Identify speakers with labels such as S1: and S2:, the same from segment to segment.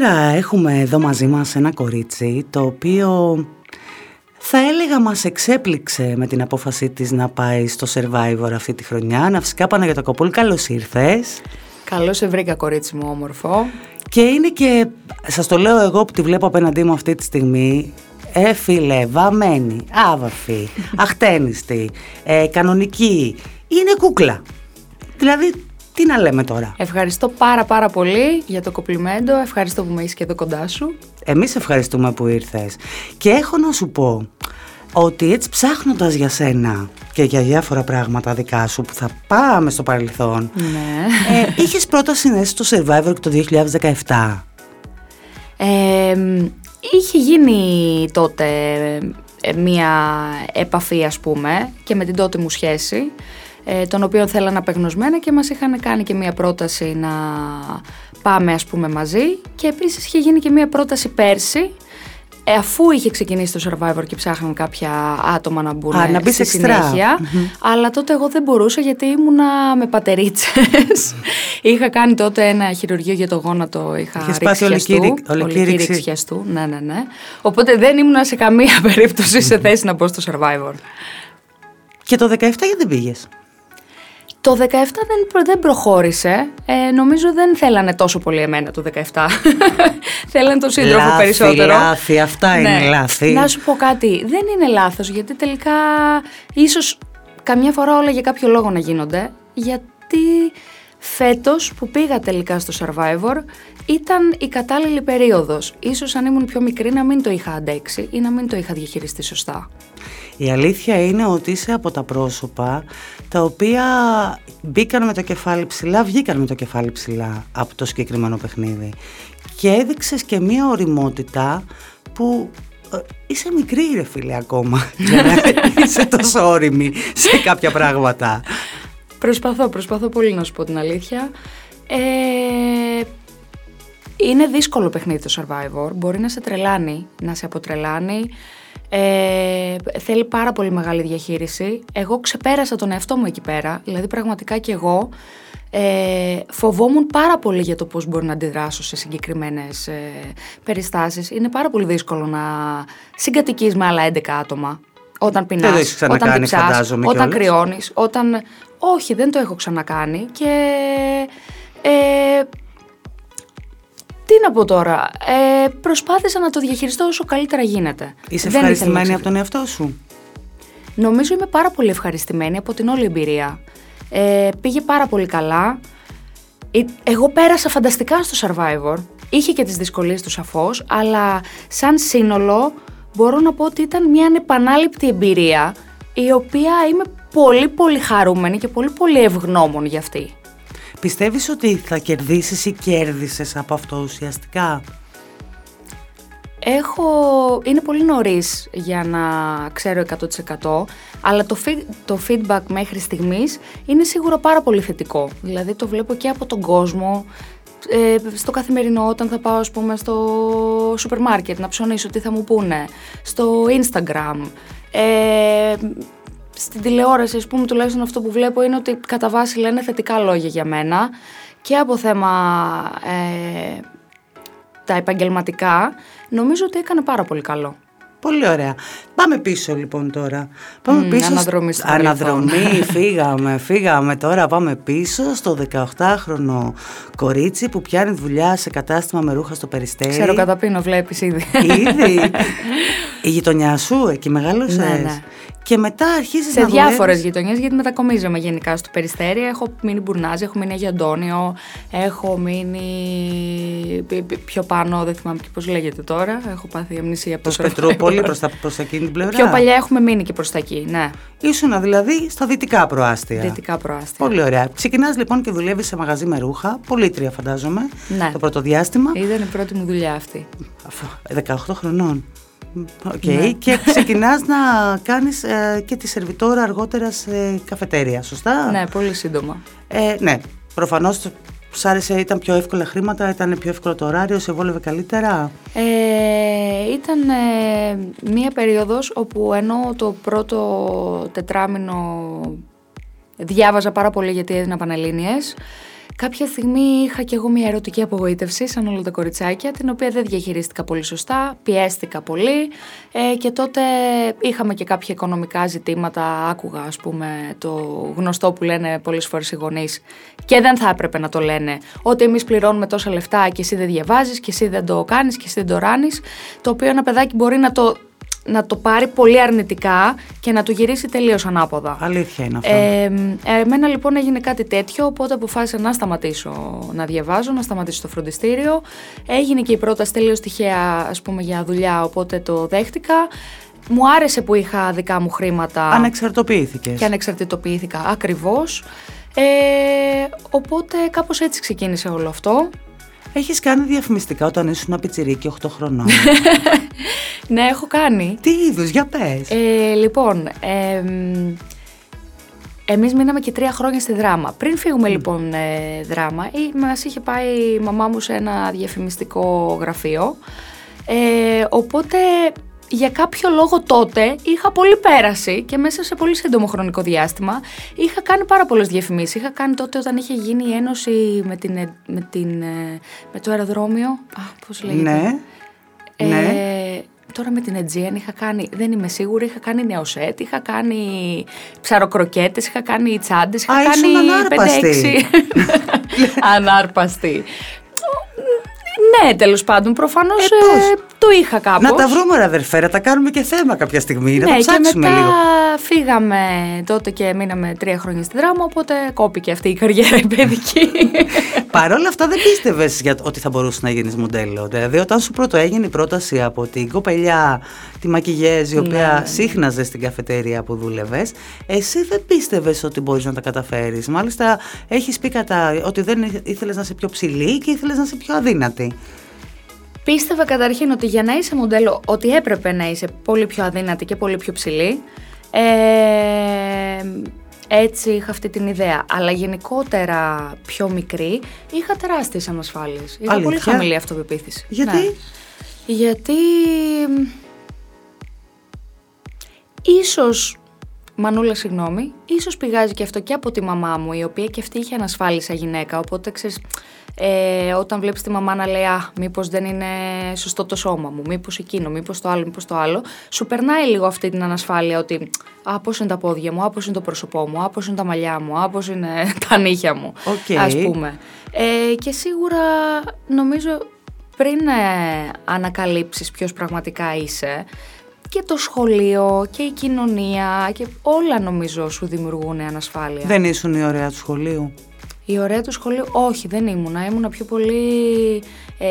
S1: Σήμερα έχουμε εδώ μαζί μας ένα κορίτσι το οποίο θα έλεγα μας εξέπληξε με την απόφασή της να πάει στο Survivor αυτή τη χρονιά. Να φυσικά Παναγιώτα καλώς ήρθες.
S2: Καλώς σε βρήκα κορίτσι μου όμορφο.
S1: Και είναι και, σας το λέω εγώ που τη βλέπω απέναντί μου αυτή τη στιγμή, ε φίλε, βαμμένη, άβαφη, αχτένιστη, ε, κανονική, είναι κούκλα. Δηλαδή τι να λέμε τώρα;
S2: Ευχαριστώ πάρα πάρα πολύ για το κοπλιμέντο. Ευχαριστώ που με είσαι και εδώ κοντά σου.
S1: Εμείς ευχαριστούμε που ήρθες. Και έχω να σου πω ότι έτσι ψάχνοντας για σένα και για διάφορα πράγματα δικά σου που θα πάμε στο παρελθόν
S2: ναι.
S1: ε, είχες πρώτα συνέσει στο Survivor το 2017
S2: ε, είχε γίνει τότε ε, μία επαφή ας πούμε και με την τότε μου σχέση ε, τον οποίο θέλαν απεγνωσμένα και μας είχαν κάνει και μία πρόταση να πάμε ας πούμε μαζί και επίσης είχε γίνει και μία πρόταση πέρσι ε, αφού είχε ξεκινήσει το Survivor και ψάχναν κάποια άτομα να μπουν
S1: Α, να
S2: στη συνέχεια. Αλλά τότε εγώ δεν μπορούσα γιατί ήμουνα με πατερίτσες. είχα κάνει τότε ένα χειρουργείο για το γόνατο. Είχα ρίξει
S1: ολική
S2: χιαστού. Ναι, ναι, ναι. Οπότε δεν ήμουνα σε καμία περίπτωση σε θέση να μπω στο Survivor.
S1: Και το 17 γιατί δεν πήγες;
S2: Το 17 δεν, δεν προχώρησε. Ε, νομίζω δεν θέλανε τόσο πολύ εμένα το 17. θέλανε τον σύντροφο
S1: λάθη,
S2: περισσότερο.
S1: Λάθη, αυτά ναι. είναι λάθη.
S2: Να σου πω κάτι, δεν είναι λάθος γιατί τελικά ίσως καμιά φορά όλα για κάποιο λόγο να γίνονται. Γιατί φέτος που πήγα τελικά στο Survivor ήταν η κατάλληλη περίοδος. Ίσως αν ήμουν πιο μικρή να μην το είχα αντέξει ή να μην το είχα διαχειριστεί σωστά.
S1: Η αλήθεια είναι ότι είσαι από τα πρόσωπα τα οποία μπήκαν με το κεφάλι ψηλά, βγήκαν με το κεφάλι ψηλά από το συγκεκριμένο παιχνίδι. Και έδειξες και μία οριμότητα που ε, είσαι μικρή ρε φίλε ακόμα για να είσαι τόσο όρημη σε κάποια πράγματα.
S2: Προσπαθώ, προσπαθώ πολύ να σου πω την αλήθεια. Ε, είναι δύσκολο παιχνίδι το Survivor, μπορεί να σε τρελάνει, να σε αποτρελάνει, ε, θέλει πάρα πολύ μεγάλη διαχείριση. Εγώ ξεπέρασα τον εαυτό μου εκεί πέρα, δηλαδή πραγματικά και εγώ ε, φοβόμουν πάρα πολύ για το πώς μπορεί να αντιδράσω σε συγκεκριμένες ε, περιστάσεις. Είναι πάρα πολύ δύσκολο να συγκατοικείς με άλλα 11 άτομα. Όταν πεινάς, όταν διψάς, όταν κρυώνεις, όταν... Όχι, δεν το έχω ξανακάνει και... να πω τώρα. Ε, προσπάθησα να το διαχειριστώ όσο καλύτερα γίνεται.
S1: Είσαι Δεν ευχαριστημένη από τον εαυτό σου;
S2: Νομίζω είμαι πάρα πολύ ευχαριστημένη από την όλη εμπειρία. Ε, πήγε πάρα πολύ καλά. Ε, εγώ πέρασα φανταστικά στο Survivor. Είχε και τις δυσκολίες του σαφώς, αλλά σαν σύνολο μπορώ να πω ότι ήταν μια ανεπανάληπτη εμπειρία η οποία είμαι πολύ πολύ χαρούμενη και πολύ πολύ ευγνώμων για αυτή.
S1: Πιστεύεις ότι θα κερδίσεις ή κέρδισες από αυτό ουσιαστικά;
S2: Έχω... Είναι πολύ νωρίς για να ξέρω 100% αλλά το, το feedback μέχρι στιγμής είναι σίγουρα πάρα πολύ θετικό. Δηλαδή το βλέπω και από τον κόσμο, ε, στο καθημερινό όταν θα πάω ας πούμε στο σούπερ μάρκετ να ψωνίσω τι θα μου πούνε, στο Instagram, ε, στην τηλεόραση, ας πούμε, τουλάχιστον αυτό που βλέπω είναι ότι κατά βάση λένε θετικά λόγια για μένα και από θέμα ε, τα επαγγελματικά, νομίζω ότι έκανε πάρα πολύ καλό.
S1: Πολύ ωραία. Πάμε πίσω λοιπόν τώρα. Πάμε
S2: mm,
S1: πίσω.
S2: Αναδρομή.
S1: Αναδρομή, φύγαμε, φύγαμε. Τώρα πάμε πίσω στο 18χρονο κορίτσι που πιάνει δουλειά σε κατάστημα με ρούχα στο Περιστέρι.
S2: Ξέρω κατά πίνω, βλέπεις ήδη.
S1: Ήδη. Η γειτονιά σου, εκεί μεγάλωσες. Ναι, ναι. Και μετά αρχίζεις
S2: να. Σε διάφορες γειτονιές, γιατί μετακομίζομαι γενικά στο περιστέρι. Έχω μείνει Μπουρνάζ, έχω μείνει Αγιο Αντώνιο, έχω μείνει πιο πάνω, δεν θυμάμαι και πώς λέγεται τώρα. Έχω πάθει αμνησία από
S1: το Πετρούπολη, προς προς εκείνη την πλευρά.
S2: Πιο παλιά έχουμε μείνει και προς τα εκεί, ναι.
S1: Ήσουνα δηλαδή στα δυτικά προάστια.
S2: Δυτικά προάστια.
S1: Πολύ ωραία. Ξεκινάς λοιπόν και δουλεύεις σε μαγαζί με ρούχα. Πολύτρια φαντάζομαι.
S2: Ναι.
S1: Το πρώτο διάστημα.
S2: Ήταν η πρώτη μου δουλειά αυτή.
S1: 18 χρονών. Okay. Και ξεκινάς να κάνεις ε, και τη σερβιτόρα αργότερα σε καφετέρια, σωστά;
S2: Ναι, πολύ σύντομα.
S1: Ε, ναι, προφανώς Σ' άρεσε, ήταν πιο εύκολα χρήματα, ήταν πιο εύκολο το ωράριο, σε βόλευε καλύτερα.
S2: Ε, ήταν ε, μία περίοδος όπου ενώ το πρώτο τετράμινο διάβαζα πάρα πολύ γιατί έδινα Πανελλήνιες, Κάποια στιγμή είχα και εγώ μια ερωτική απογοήτευση, σαν όλα τα κοριτσάκια, την οποία δεν διαχειρίστηκα πολύ σωστά, πιέστηκα πολύ ε, και τότε είχαμε και κάποια οικονομικά ζητήματα. Άκουγα, ας πούμε, το γνωστό που λένε πολλές φορές οι γονείς και δεν θα έπρεπε να το λένε, ότι εμείς πληρώνουμε τόσα λεφτά και εσύ δεν διαβάζεις και εσύ δεν το κάνεις και εσύ δεν το ράνεις, το οποίο ένα παιδάκι μπορεί να το να το πάρει πολύ αρνητικά και να του γυρίσει τελείως ανάποδα.
S1: Αλήθεια είναι αυτό.
S2: Ε, εμένα λοιπόν έγινε κάτι τέτοιο, οπότε αποφάσισα να σταματήσω να διαβάζω, να σταματήσω το φροντιστήριο. Έγινε και η πρόταση τελείως τυχαία, ας πούμε, για δουλειά, οπότε το δέχτηκα. Μου άρεσε που είχα δικά μου χρήματα.
S1: Ανεξαρτοποιήθηκες.
S2: Και ανεξαρτητοποιήθηκα ακριβώς. Ε, οπότε κάπως έτσι ξεκίνησε όλο αυτό.
S1: Έχεις κάνει διαφημιστικά όταν ήσουν πιτσιρίκι 8 χρονών.
S2: ναι, έχω κάνει.
S1: Τι είδους, για πες.
S2: Ε, λοιπόν, ε, εμείς μείναμε και τρία χρόνια στη δράμα. Πριν φύγουμε λοιπόν ε, δράμα, μας είχε πάει η μαμά μου σε ένα διαφημιστικό γραφείο. Ε, οπότε για κάποιο λόγο τότε είχα πολύ πέραση και μέσα σε πολύ σύντομο χρονικό διάστημα είχα κάνει πάρα πολλές διαφημίσεις. Είχα κάνει τότε όταν είχε γίνει η ένωση με, την, ε, με, την, ε, με το αεροδρόμιο. Α, πώς λέγεται;
S1: Ναι.
S2: Ε,
S1: ναι.
S2: Τώρα με την Aegean είχα κάνει, δεν είμαι σίγουρη, είχα κάνει νεοσέτ, είχα κάνει ψαροκροκέτες, είχα κάνει τσάντες, είχα
S1: Α,
S2: κάνει
S1: ανάρπαστη.
S2: 5-6. ανάρπαστη. Ναι, τέλος πάντων, προφανώς
S1: Ε,
S2: ε, το είχα κάπως.
S1: Να τα βρούμε, ρε αδερφέ, να τα κάνουμε και θέμα κάποια στιγμή.
S2: Ναι,
S1: να τα ψάξουμε
S2: και μετά
S1: λίγο.
S2: φύγαμε τότε και μείναμε τρία χρόνια στη δράμα, οπότε κόπηκε αυτή η καριέρα η παιδική.
S1: Παρ' όλα αυτά δεν πίστευες ότι θα μπορούσε να γίνεις μοντέλο. Δηλαδή, όταν σου πρώτο έγινε η πρόταση από την κοπελιά, τη μακιγέζ, η οποία
S2: Ναι, ναι.
S1: σύχναζε στην καφετέρια που δούλευες, εσύ δεν πίστευες ότι μπορείς να τα καταφέρεις. Μάλιστα, έχεις πει κατά ότι δεν ήθελες να είσαι πιο ψηλή και ήθελες να είσαι πιο αδύνατη.
S2: Πίστευα καταρχήν ότι για να είσαι μοντέλο, ότι έπρεπε να είσαι πολύ πιο αδύνατη και πολύ πιο ψηλή. Ε, έτσι είχα αυτή την ιδέα. Αλλά γενικότερα πιο μικρή είχα τεράστιες ανασφάλειες. Είχα πολύ
S1: Αλήθεια;
S2: χαμηλή αυτοπεποίθηση.
S1: Γιατί;
S2: Ναι. Γιατί ίσως, Μανούλα συγγνώμη, ίσως πηγάζει και αυτό και από τη μαμά μου, η οποία και αυτή είχε ανασφάλεια σαν γυναίκα, οπότε ξέρεις, ε, όταν βλέπεις τη μαμά να λέει «Α, μήπως δεν είναι σωστό το σώμα μου, μήπως εκείνο, μήπως το άλλο, μήπως το άλλο», σου περνάει λίγο αυτή την ανασφάλεια ότι «Α, πώς είναι τα πόδια μου, α, πώς είναι το πρόσωπό μου, α, πώς είναι τα μαλλιά μου, α, πώς είναι τα νύχια μου»,
S1: Οκ.
S2: ας πούμε. Ε, και σίγουρα νομίζω πριν ε, ανακαλύψεις ποιος πραγματικά είσαι, και το σχολείο και η κοινωνία και όλα νομίζω σου δημιουργούν ανασφάλεια.
S1: Δεν ήσουν η ωραία του σχολείου;
S2: Η ωραία του σχολείου, όχι δεν ήμουνα. Ήμουνα πιο πολύ, ε,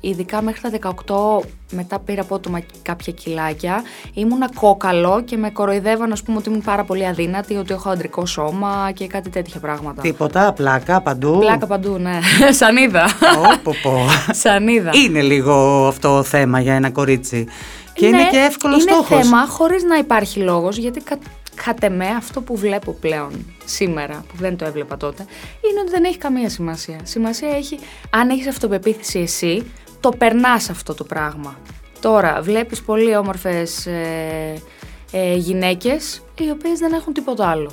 S2: ειδικά μέχρι τα 18, μετά πήρα απότομα κάποια κιλάκια. Ήμουνα κόκαλο και με κοροϊδεύαν, ας πούμε, ότι ήμουν πάρα πολύ αδύνατη, ότι έχω αντρικό σώμα και κάτι τέτοια πράγματα.
S1: Τίποτα, πλάκα παντού.
S2: Πλάκα παντού, ναι. Σανίδα.
S1: Ω, πω, πω.
S2: Σανίδα.
S1: Είναι λίγο αυτό θέμα για ένα κορίτσι. Και είναι
S2: Ναι,
S1: και εύκολο
S2: είναι
S1: στόχος.
S2: θέμα χωρίς να υπάρχει λόγος, γιατί κα, κατ' εμέ αυτό που βλέπω πλέον σήμερα, που δεν το έβλεπα τότε, είναι ότι δεν έχει καμία σημασία. Σημασία έχει αν έχεις αυτοπεποίθηση εσύ, το περνάς αυτό το πράγμα. Τώρα βλέπεις πολύ όμορφες ε, ε, γυναίκες οι οποίες δεν έχουν τίποτα άλλο.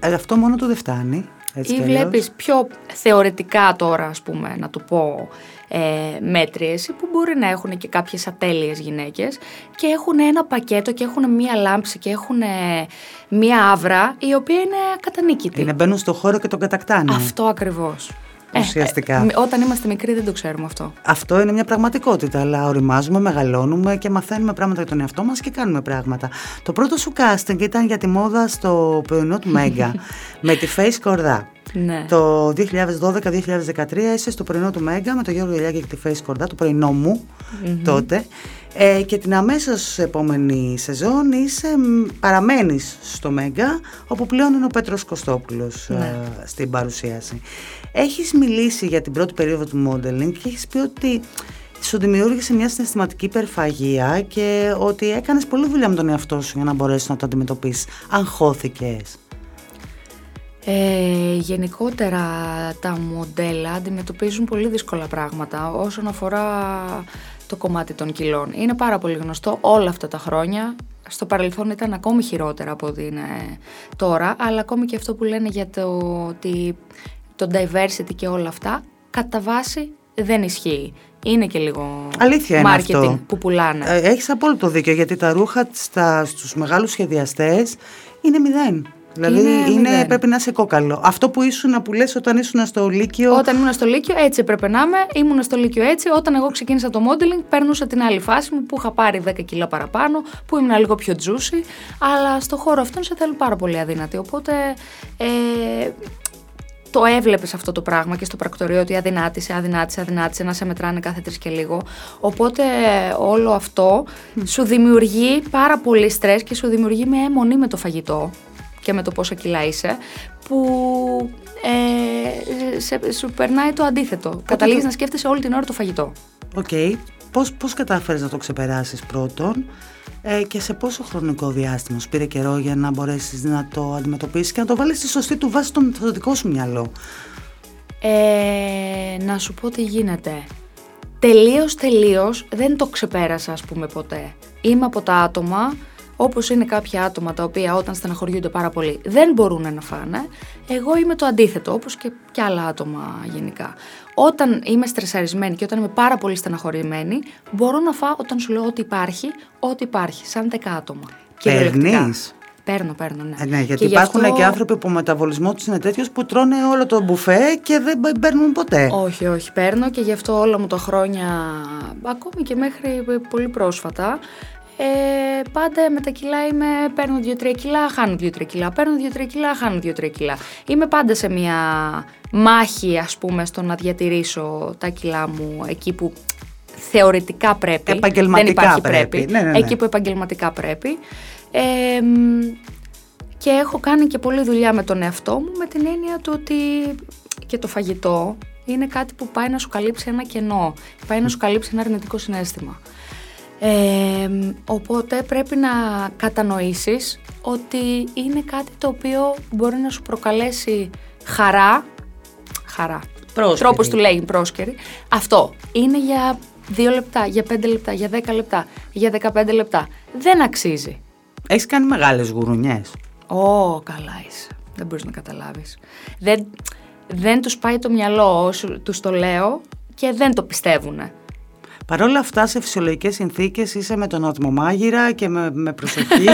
S1: Ε, αυτό μόνο του δεν φτάνει. Έτσι
S2: Ή
S1: κι αλλιώς.
S2: βλέπεις πιο θεωρητικά τώρα, ας πούμε, να το πω, ε, μέτριες που μπορεί να έχουν και κάποιες ατέλειες γυναίκες και έχουν ένα πακέτο και έχουν μία λάμψη και έχουν ε, μία άβρα η οποία είναι ακατανίκητη.
S1: Είναι μπαίνουν στο χώρο και τον κατακτάνε.
S2: Αυτό ακριβώς.
S1: Ουσιαστικά.
S2: Ε, όταν είμαστε μικροί δεν το ξέρουμε αυτό.
S1: Αυτό είναι μια πραγματικότητα, αλλά οριμάζουμε, μεγαλώνουμε και μαθαίνουμε πράγματα για τον εαυτό μας και κάνουμε πράγματα. Το πρώτο σου casting ήταν για τη μόδα στο πρωινό του Μέγκα με τη Face Κορδά.
S2: Ναι.
S1: Το 2012-2013 είσαι στο πρωινό του Μέγκα με τον Γιώργο Γελιάκη και τη Face Κορδά, το πρωινό μου τότε. Ε, και την αμέσως επόμενη σεζόν είσαι, μ, παραμένεις στο Μέγκα, όπου πλέον είναι ο Πέτρος Κωστόπουλος
S2: Ναι.
S1: ε, στην παρουσίαση. Έχεις μιλήσει για την πρώτη περίοδο του modeling και έχεις πει ότι σου δημιούργησε μια συναισθηματική υπερφαγία και ότι έκανες πολλή δουλειά με τον εαυτό σου για να μπορέσεις να το αντιμετωπίσεις. Αγχώθηκες.
S2: Ε, γενικότερα τα μοντέλα αντιμετωπίζουν πολύ δύσκολα πράγματα όσον αφορά το κομμάτι των κιλών. Είναι πάρα πολύ γνωστό όλα αυτά τα χρόνια. Στο παρελθόν ήταν ακόμη χειρότερα από ό,τι είναι τώρα, αλλά ακόμη και αυτό που λένε για το ότι το diversity και όλα αυτά, κατά βάση δεν ισχύει. Είναι και λίγο
S1: Αλήθεια είναι
S2: marketing
S1: αυτό.
S2: που πουλάνε.
S1: Ε, Έχεις απόλυτο δίκιο γιατί τα ρούχα στα, στους μεγάλους σχεδιαστές είναι μηδέν. Δηλαδή
S2: Είναι
S1: είναι,
S2: μηδέν.
S1: πρέπει να είσαι κόκαλο. Αυτό που ήσουν που λες όταν ήσουν στο Λύκειο.
S2: Όταν ήμουν στο Λύκειο, έτσι έπρεπε να είμαι. Ήμουν στο Λύκειο έτσι. Όταν εγώ ξεκίνησα το modeling, παίρνουσα την άλλη φάση μου που είχα πάρει 10 κιλά παραπάνω, που ήμουν λίγο πιο juicy. Αλλά στο χώρο αυτόν σε θέλουν πάρα πολύ αδύνατη. Οπότε ε, το έβλεπες αυτό το πράγμα και στο πρακτορείο ότι αδυνάτησε, αδυνάτησε, αδυνάτησε, να σε μετράνε κάθε τρεις και λίγο. Οπότε όλο αυτό σου δημιουργεί πάρα πολύ στρες και σου δημιουργεί μια αιμονή με το φαγητό και με το πόσα κιλά είσαι, που ε, σε, σου περνάει το αντίθετο. Καταλήγεις να σκέφτεσαι όλη την ώρα το φαγητό.
S1: Οκ. Πώς, πώς κατάφερες να το ξεπεράσεις πρώτον ε, και σε πόσο χρονικό διάστημα σου πήρε καιρό για να μπορέσεις να το αντιμετωπίσεις και να το βάλεις στη σωστή του βάση στο, στο δικό σου μυαλό;
S2: Ε, να σου πω τι γίνεται. Τελείως, τελείως δεν το ξεπέρασα ας πούμε ποτέ. Είμαι από τα άτομα, όπως είναι κάποια άτομα τα οποία όταν στεναχωριούνται πάρα πολύ δεν μπορούν να φάνε. Εγώ είμαι το αντίθετο, όπως και, και άλλα άτομα γενικά. Όταν είμαι στρεσαρισμένη και όταν είμαι πάρα πολύ στεναχωρημένη, μπορώ να φάω όταν σου λέω ότι υπάρχει, ό,τι υπάρχει, σαν δέκα άτομα. Κυριολεκτικά.
S1: Παίρνεις;
S2: Παίρνω, παίρνω, ναι.
S1: Ε, ναι, γιατί
S2: Και γι'
S1: υπάρχουν
S2: αυτό-
S1: και άνθρωποι που ο μεταβολισμός τους είναι τέτοιος που τρώνε όλο το μπουφέ και δεν μπα- παίρνουν ποτέ.
S2: Όχι, όχι, παίρνω και γι' αυτό όλα μου τα χρόνια, ακόμη και μέχρι πολύ πρόσφατα, ε, πάντα με τα κιλά είμαι, παίρνω 2-3 κιλά, χάνω 2-3 κιλά, παίρνω 2-3 κιλά, χάνω 2-3 κιλά. Είμαι πάντα σε μια μάχη, ας πούμε, στο να διατηρήσω τα κιλά μου εκεί που θεωρητικά πρέπει.
S1: Επαγγελματικά
S2: δεν υπάρχει
S1: πρέπει. Ναι, ναι, ναι.
S2: Εκεί που επαγγελματικά πρέπει. Ε, μ, και έχω κάνει και πολλή δουλειά με τον εαυτό μου με την έννοια του ότι και το φαγητό είναι κάτι που πάει να σου καλύψει ένα κενό, πάει να σου καλύψει ένα αρνητικό συνέστημα. Ε, μ, οπότε πρέπει να κατανοήσεις ότι είναι κάτι το οποίο μπορεί να σου προκαλέσει χαρά, χαρά,
S1: Πρόσκαιρη.
S2: τρόπος του λέγει πρόσκαιρη, αυτό είναι για 2 λεπτά, για 5 λεπτά, για 10 λεπτά, για 15 λεπτά. Δεν αξίζει.
S1: Έχεις κάνει μεγάλες γουρουνιές.
S2: Ω, καλά είσαι. Δεν μπορείς να καταλάβεις. Δεν, δεν τους πάει το μυαλό όσο τους το λέω και δεν το πιστεύουνε.
S1: Παρ' όλα αυτά, σε φυσιολογικές συνθήκες είσαι με τον ατμομάγειρα και με, με προσοχή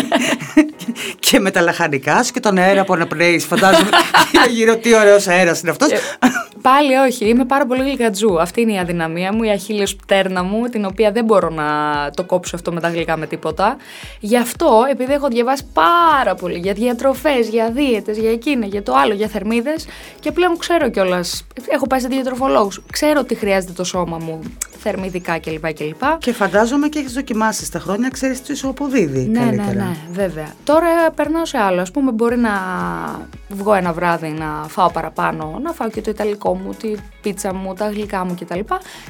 S1: και με τα λαχανικά σου και τον αέρα που αναπνέεις. Φαντάζομαι γύρω τι ωραίος αέρας είναι αυτός.
S2: Ε, Πάλι όχι, είμαι πάρα πολύ γλυκατζού. Αυτή είναι η αδυναμία μου, η αχίλιος πτέρνα μου, την οποία δεν μπορώ να το κόψω αυτό με τα γλυκά με τίποτα. Γι' αυτό, επειδή έχω διαβάσει πάρα πολύ για διατροφές, για δίαιτες, για εκείνα, για το άλλο, για θερμίδες και πλέον ξέρω κιόλας. Έχω πάει σε διατροφολόγους. Ξέρω τι χρειάζεται το σώμα μου, θερμιδικά κλπ. κλπ.
S1: Και φαντάζομαι και έχεις δοκιμάσει στα χρόνια, ξέρεις τις σου αποδίδει
S2: Ναι, ναι,
S1: καλύτερα.
S2: ναι, βέβαια. Τώρα περνάω σε άλλο. Α πούμε, μπορεί να βγω ένα βράδυ να φάω παραπάνω, να φάω και το ιταλικό μου, τη πίτσα μου, τα γλυκά μου κτλ.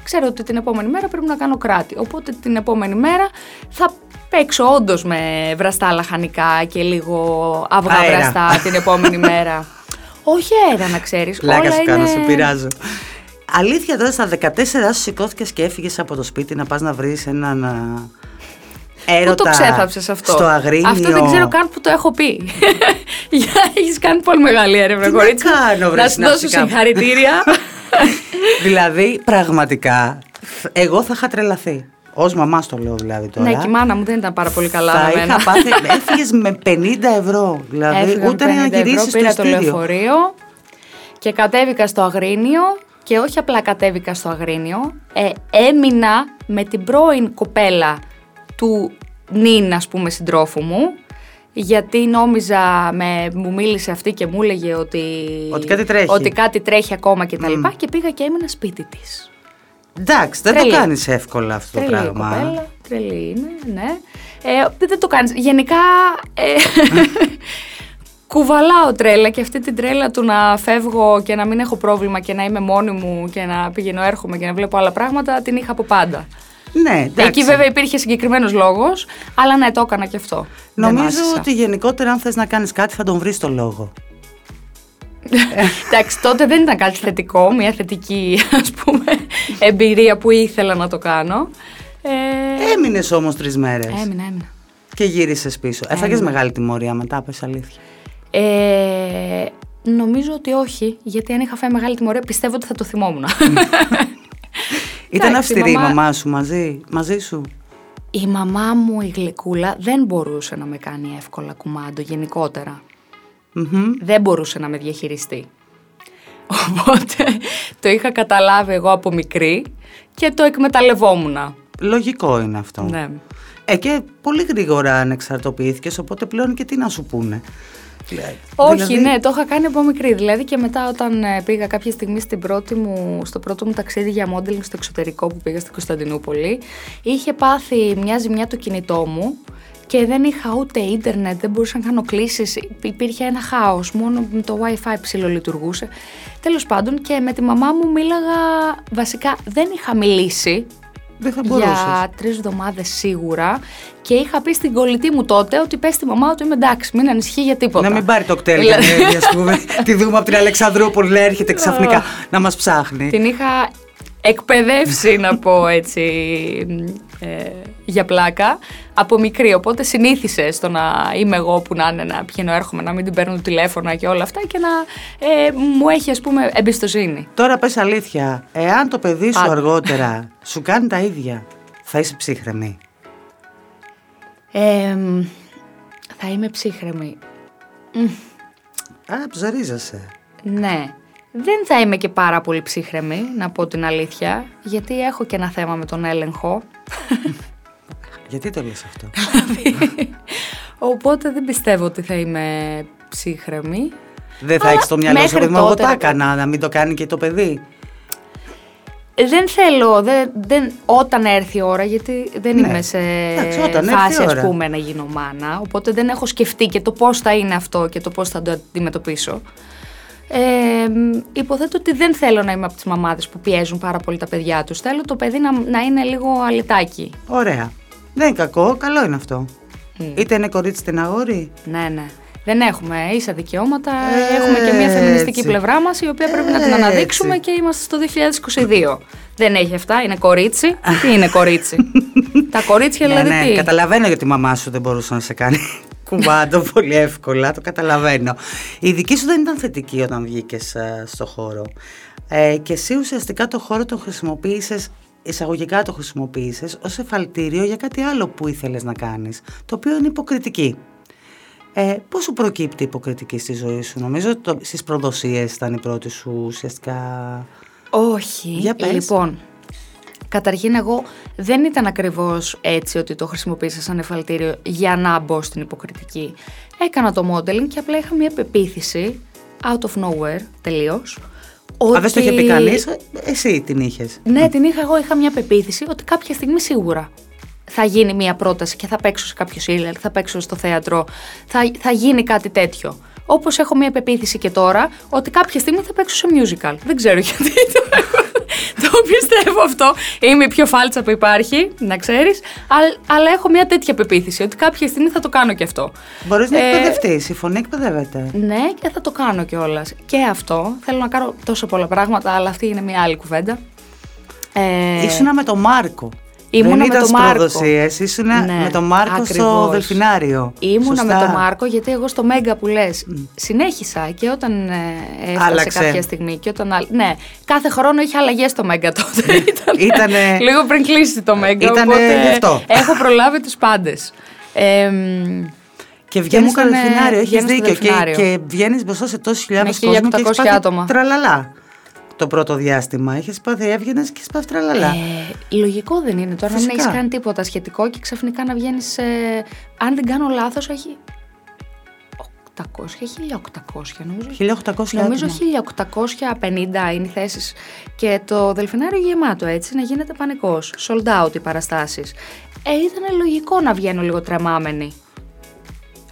S2: Ξέρω ότι την επόμενη μέρα πρέπει να κάνω κράτη. Οπότε την επόμενη μέρα θα παίξω όντως με βραστά λαχανικά και λίγο αυγά
S1: Αέρα.
S2: βραστά την επόμενη μέρα. Όχι αέρα, να ξέρεις.
S1: Πλάκα σου κάνω,
S2: είναι...
S1: σε πειράζω. Αλήθεια τώρα στα 14 σου σηκώθηκες και έφυγες από το σπίτι να πας να βρεις έναν α, έρωτα
S2: Πού το ξέθαψες αυτό;
S1: στο αγρίνιο;
S2: Αυτό δεν ξέρω καν που το έχω πει. Έχεις κάνει πολύ μεγάλη έρευνα,
S1: Τι να
S2: κορίτσι. μου.
S1: κάνω, βρε,
S2: Να σου δώσω
S1: συναυσικά.
S2: συγχαρητήρια.
S1: δηλαδή, πραγματικά, εγώ θα είχα τρελαθεί. Ω μαμάς το λέω δηλαδή τώρα.
S2: ναι, και η μάνα μου δεν ήταν πάρα πολύ καλά
S1: θα
S2: με μένα.
S1: είχα πάθει. Έφυγες με 50 ευρώ. Δηλαδή,
S2: Έφυγα με
S1: ούτε να
S2: 50 ευρώ,
S1: γυρίσεις στο
S2: πήρα το
S1: ειστήριο.
S2: λεωφορείο και κατέβηκα στο Αγρίνιο και όχι απλά κατέβηκα στο Αγρίνιο, ε, έμεινα με την πρώην κοπέλα του νυν, ας πούμε, συντρόφου μου, γιατί νόμιζα, με, μου μίλησε αυτή και μου έλεγε ότι,
S1: Ότι κάτι τρέχει.
S2: ότι κάτι τρέχει ακόμα και τα λοιπά και πήγα και έμεινα σπίτι της.
S1: Εντάξει, δεν
S2: Τρελή.
S1: το κάνεις εύκολα αυτό το
S2: Τρελή
S1: πράγμα.
S2: κοπέλα, τρελή είναι, ναι. Ε, δεν- δεν το κάνεις. Γενικά, ε, κουβαλάω τρέλα και αυτή την τρέλα του να φεύγω και να μην έχω πρόβλημα και να είμαι μόνη μου και να πηγαίνω έρχομαι και να βλέπω άλλα πράγματα, την είχα από πάντα.
S1: Ναι, εντάξει.
S2: Εκεί βέβαια υπήρχε συγκεκριμένος λόγος, αλλά ναι, το έκανα και αυτό. Δεν
S1: Νομίζω
S2: άσυσα.
S1: ότι γενικότερα αν θες να κάνεις κάτι θα τον βρεις το λόγο.
S2: Εντάξει, τότε δεν ήταν κάτι θετικό, μια θετική ας πούμε εμπειρία που ήθελα να το κάνω. Ε,
S1: Έμεινες όμως τρεις μέρες
S2: έμεινα, έμεινα.
S1: και γύρισες πίσω. Έφαγες
S2: Έμεινα.
S1: μεγάλη τιμωρία μετά, πες αλήθεια.
S2: Ε, νομίζω ότι όχι, γιατί αν είχα φάει μεγάλη τιμωρία πιστεύω ότι θα το θυμόμουν.
S1: Ήταν
S2: Εντάξει,
S1: αυστηρή η
S2: μαμά-
S1: μαμά σου μαζί, μαζί σου;
S2: Η μαμά μου η γλυκούλα δεν μπορούσε να με κάνει εύκολα κουμάντο γενικότερα.
S1: Μμμ.
S2: Δεν μπορούσε να με διαχειριστεί. Οπότε το είχα καταλάβει εγώ από μικρή και το εκμεταλλευόμουν.
S1: Λογικό είναι αυτό.
S2: Ναι.
S1: Ε, και πολύ γρήγορα ανεξαρτοποιήθηκες, οπότε πλέον και τι να σου πούνε. Δηλαδή-
S2: Όχι, ναι, το είχα κάνει από μικρή. Δηλαδή και μετά όταν ε, πήγα κάποια στιγμή στην πρώτη μου, στο πρώτο μου ταξίδι για modeling στο εξωτερικό που πήγα στην Κωνσταντινούπολη, είχε πάθει μια ζημιά το κινητό μου και δεν είχα ούτε ίντερνετ, δεν μπορούσα να κάνω κλήσεις, υπήρχε ένα χάος, μόνο με το wifi ψηλολειτουργούσε. Τέλος πάντων και με τη μαμά μου μίλαγα, βασικά δεν είχα μιλήσει,
S1: Δεν θα μπορούσες.
S2: για τρεις εβδομάδες σίγουρα και είχα πει στην κολλητή μου τότε ότι πες στη μαμά ότι είμαι εντάξει, μην ανησυχεί για τίποτα.
S1: Να μην πάρει το κτέλ για
S2: Δηλαδή-
S1: να ας πούμε, τη δούμε από την Αλεξανδρούπολη να έρχεται ξαφνικά να μας ψάχνει.
S2: Την είχα εκπαιδεύσει να πω έτσι ε, για πλάκα από μικρή. Οπότε συνήθισες στο να είμαι εγώ που να είναι να πηγαίνω έρχομαι, να μην την παίρνω τηλέφωνα και όλα αυτά και να ε, μου έχει ας πούμε εμπιστοσύνη.
S1: Τώρα πες αλήθεια, εάν το παιδί σου
S2: Α.
S1: αργότερα σου κάνει τα ίδια, θα είσαι ψύχρεμη;
S2: Ε, μ, θα είμαι ψύχρεμη.
S1: Α, ψαρίζεσαι.
S2: Ναι. Δεν θα είμαι και πάρα πολύ ψύχρεμη, να πω την αλήθεια, γιατί έχω και ένα θέμα με τον έλεγχο.
S1: Γιατί το λες αυτό;
S2: Οπότε δεν πιστεύω ότι θα είμαι ψύχρεμη.
S1: Δεν θα
S2: Αλλά
S1: έχεις το μυαλό σου,
S2: μέχρι
S1: παιδί μου, εγώ
S2: τότε,
S1: τα
S2: ρε
S1: έκανα, να μην το κάνει και το παιδί.
S2: Δεν θέλω, δεν, δεν, όταν έρθει η ώρα, γιατί δεν
S1: Ναι.
S2: είμαι σε
S1: Εντάξει, όταν έρθει
S2: φάση
S1: η
S2: ας
S1: ώρα.
S2: πούμε να γίνω μάνα, οπότε δεν έχω σκεφτεί και το πώς θα είναι αυτό και το πώς θα το αντιμετωπίσω. Ε, μ, υποθέτω ότι δεν θέλω να είμαι από τις μαμάδες που πιέζουν πάρα πολύ τα παιδιά τους. Θέλω το παιδί να, να είναι λίγο αλυτάκι.
S1: Ωραία. Δεν είναι κακό, καλό είναι αυτό. Είτε είναι κορίτσι είτε είναι αγόρι.
S2: Ναι, ναι. Δεν έχουμε ίσα δικαιώματα.
S1: Έτσι.
S2: Έχουμε και μια φεμινιστική πλευρά μας, η οποία πρέπει να την
S1: Έτσι.
S2: αναδείξουμε και είμαστε στο 2022. Δεν έχει αυτά. Είναι κορίτσι. Τι είναι κορίτσι; Τα κορίτσια δηλαδή
S1: ναι, ναι,
S2: τι;
S1: καταλαβαίνω γιατί η μαμά σου δεν μπορούσε να σε κάνει κουμπάντο πολύ εύκολα, το καταλαβαίνω. Η δική σου δεν ήταν θετική όταν βγήκες στο χώρο. Ε, και εσύ ουσιαστικά το χώρο τον χρησιμοποίησες, εισαγωγικά το χρησιμοποίησες ως εφαλτήριο για κάτι άλλο που ήθελες να κάνεις, το οποίο είναι υποκριτική. Ε, Πώς σου προκύπτει η υποκριτική στη ζωή σου, Νομίζω ότι στις προδοσίες ήταν η πρώτη σου ουσιαστικά.
S2: Όχι.
S1: Για πες.
S2: Λοιπόν, καταρχήν εγώ δεν ήταν ακριβώς έτσι ότι το χρησιμοποίησα σαν εφαλτήριο για να μπω στην υποκριτική. Έκανα το modeling και απλά είχα μια πεποίθηση out of nowhere τελείως.
S1: Αν δεν στο είχε πει
S2: ότι-
S1: κανείς, εσύ την είχες.
S2: Ναι, την είχα εγώ, είχα μια πεποίθηση ότι κάποια στιγμή σίγουρα θα γίνει μια πρόταση και θα παίξω σε κάποιο σύλλαλ, θα παίξω στο θέατρο, θα, θα γίνει κάτι τέτοιο. Όπως έχω μια πεποίθηση και τώρα ότι κάποια στιγμή θα παίξω σε musical. Δεν ξέρω γιατί το, έχω- το πιστεύω αυτό. Είμαι η πιο φάλτσα που υπάρχει, να ξέρεις. Αλλά έχω μια τέτοια πεποίθηση ότι κάποια στιγμή θα το κάνω και αυτό.
S1: Μπορείς να
S2: Ε,
S1: εκπαιδευτείς. Η φωνή εκπαιδεύεται.
S2: Ναι, και θα το κάνω κιόλας. Και αυτό. Θέλω να κάνω τόσο πολλά πράγματα, αλλά αυτή είναι μια άλλη κουβέντα. Ε,
S1: Ήσουνα με τον Μάρκο.
S2: Ήμουνα
S1: Δεν
S2: με
S1: ήταν
S2: τον Μάρκο.
S1: προδοσίες, ήσουνα
S2: Ναι,
S1: με τον Μάρκο στο
S2: ακριβώς.
S1: Δελφινάριο.
S2: Ήμουνα
S1: Σωστά.
S2: με τον Μάρκο γιατί εγώ στο Μέγκα που λες συνέχισα και όταν ε, έφτασε
S1: Άλλαξε.
S2: κάποια στιγμή και όταν άλλ- Ναι, κάθε χρόνο είχε αλλαγές στο Μέγκα τότε. Ήτανε-
S1: Ήτανε-
S2: Λίγο πριν κλείσει το Μέγκα,
S1: Ήτανε
S2: οπότε
S1: γι' αυτό.
S2: έχω προλάβει τους πάντες. Ε, μ,
S1: Και βγαίνει
S2: μου
S1: στο
S2: έκανε-
S1: Δελφινάριο, έχεις
S2: βγαίνω στο
S1: δίκιο. Και,
S2: Δελφινάριο.
S1: και βγαίνεις μπροστά σε τόσους χιλιάδες
S2: Με
S1: κόσμο και
S2: 1800
S1: έχεις πάθει
S2: άτομα.
S1: Τραλαλά. Το πρώτο διάστημα. Έχει πάθει, έβγαινες και έχει πάθει τραλαλά.
S2: Ε, λογικό δεν είναι τώρα να μην
S1: Φυσικά.
S2: έχεις κάνει τίποτα σχετικό και ξαφνικά να βγαίνεις. αν δεν κάνω λάθος, έχει. 800, 1800 νομίζω.
S1: 1800
S2: Νομίζω
S1: άτομα.
S2: 1850 είναι οι θέσεις και το Δελφινάριο γεμάτο έτσι, να γίνεται πανικός. Sold out οι παραστάσεις. Ε, ήταν λογικό να βγαίνω λίγο τρεμάμενη.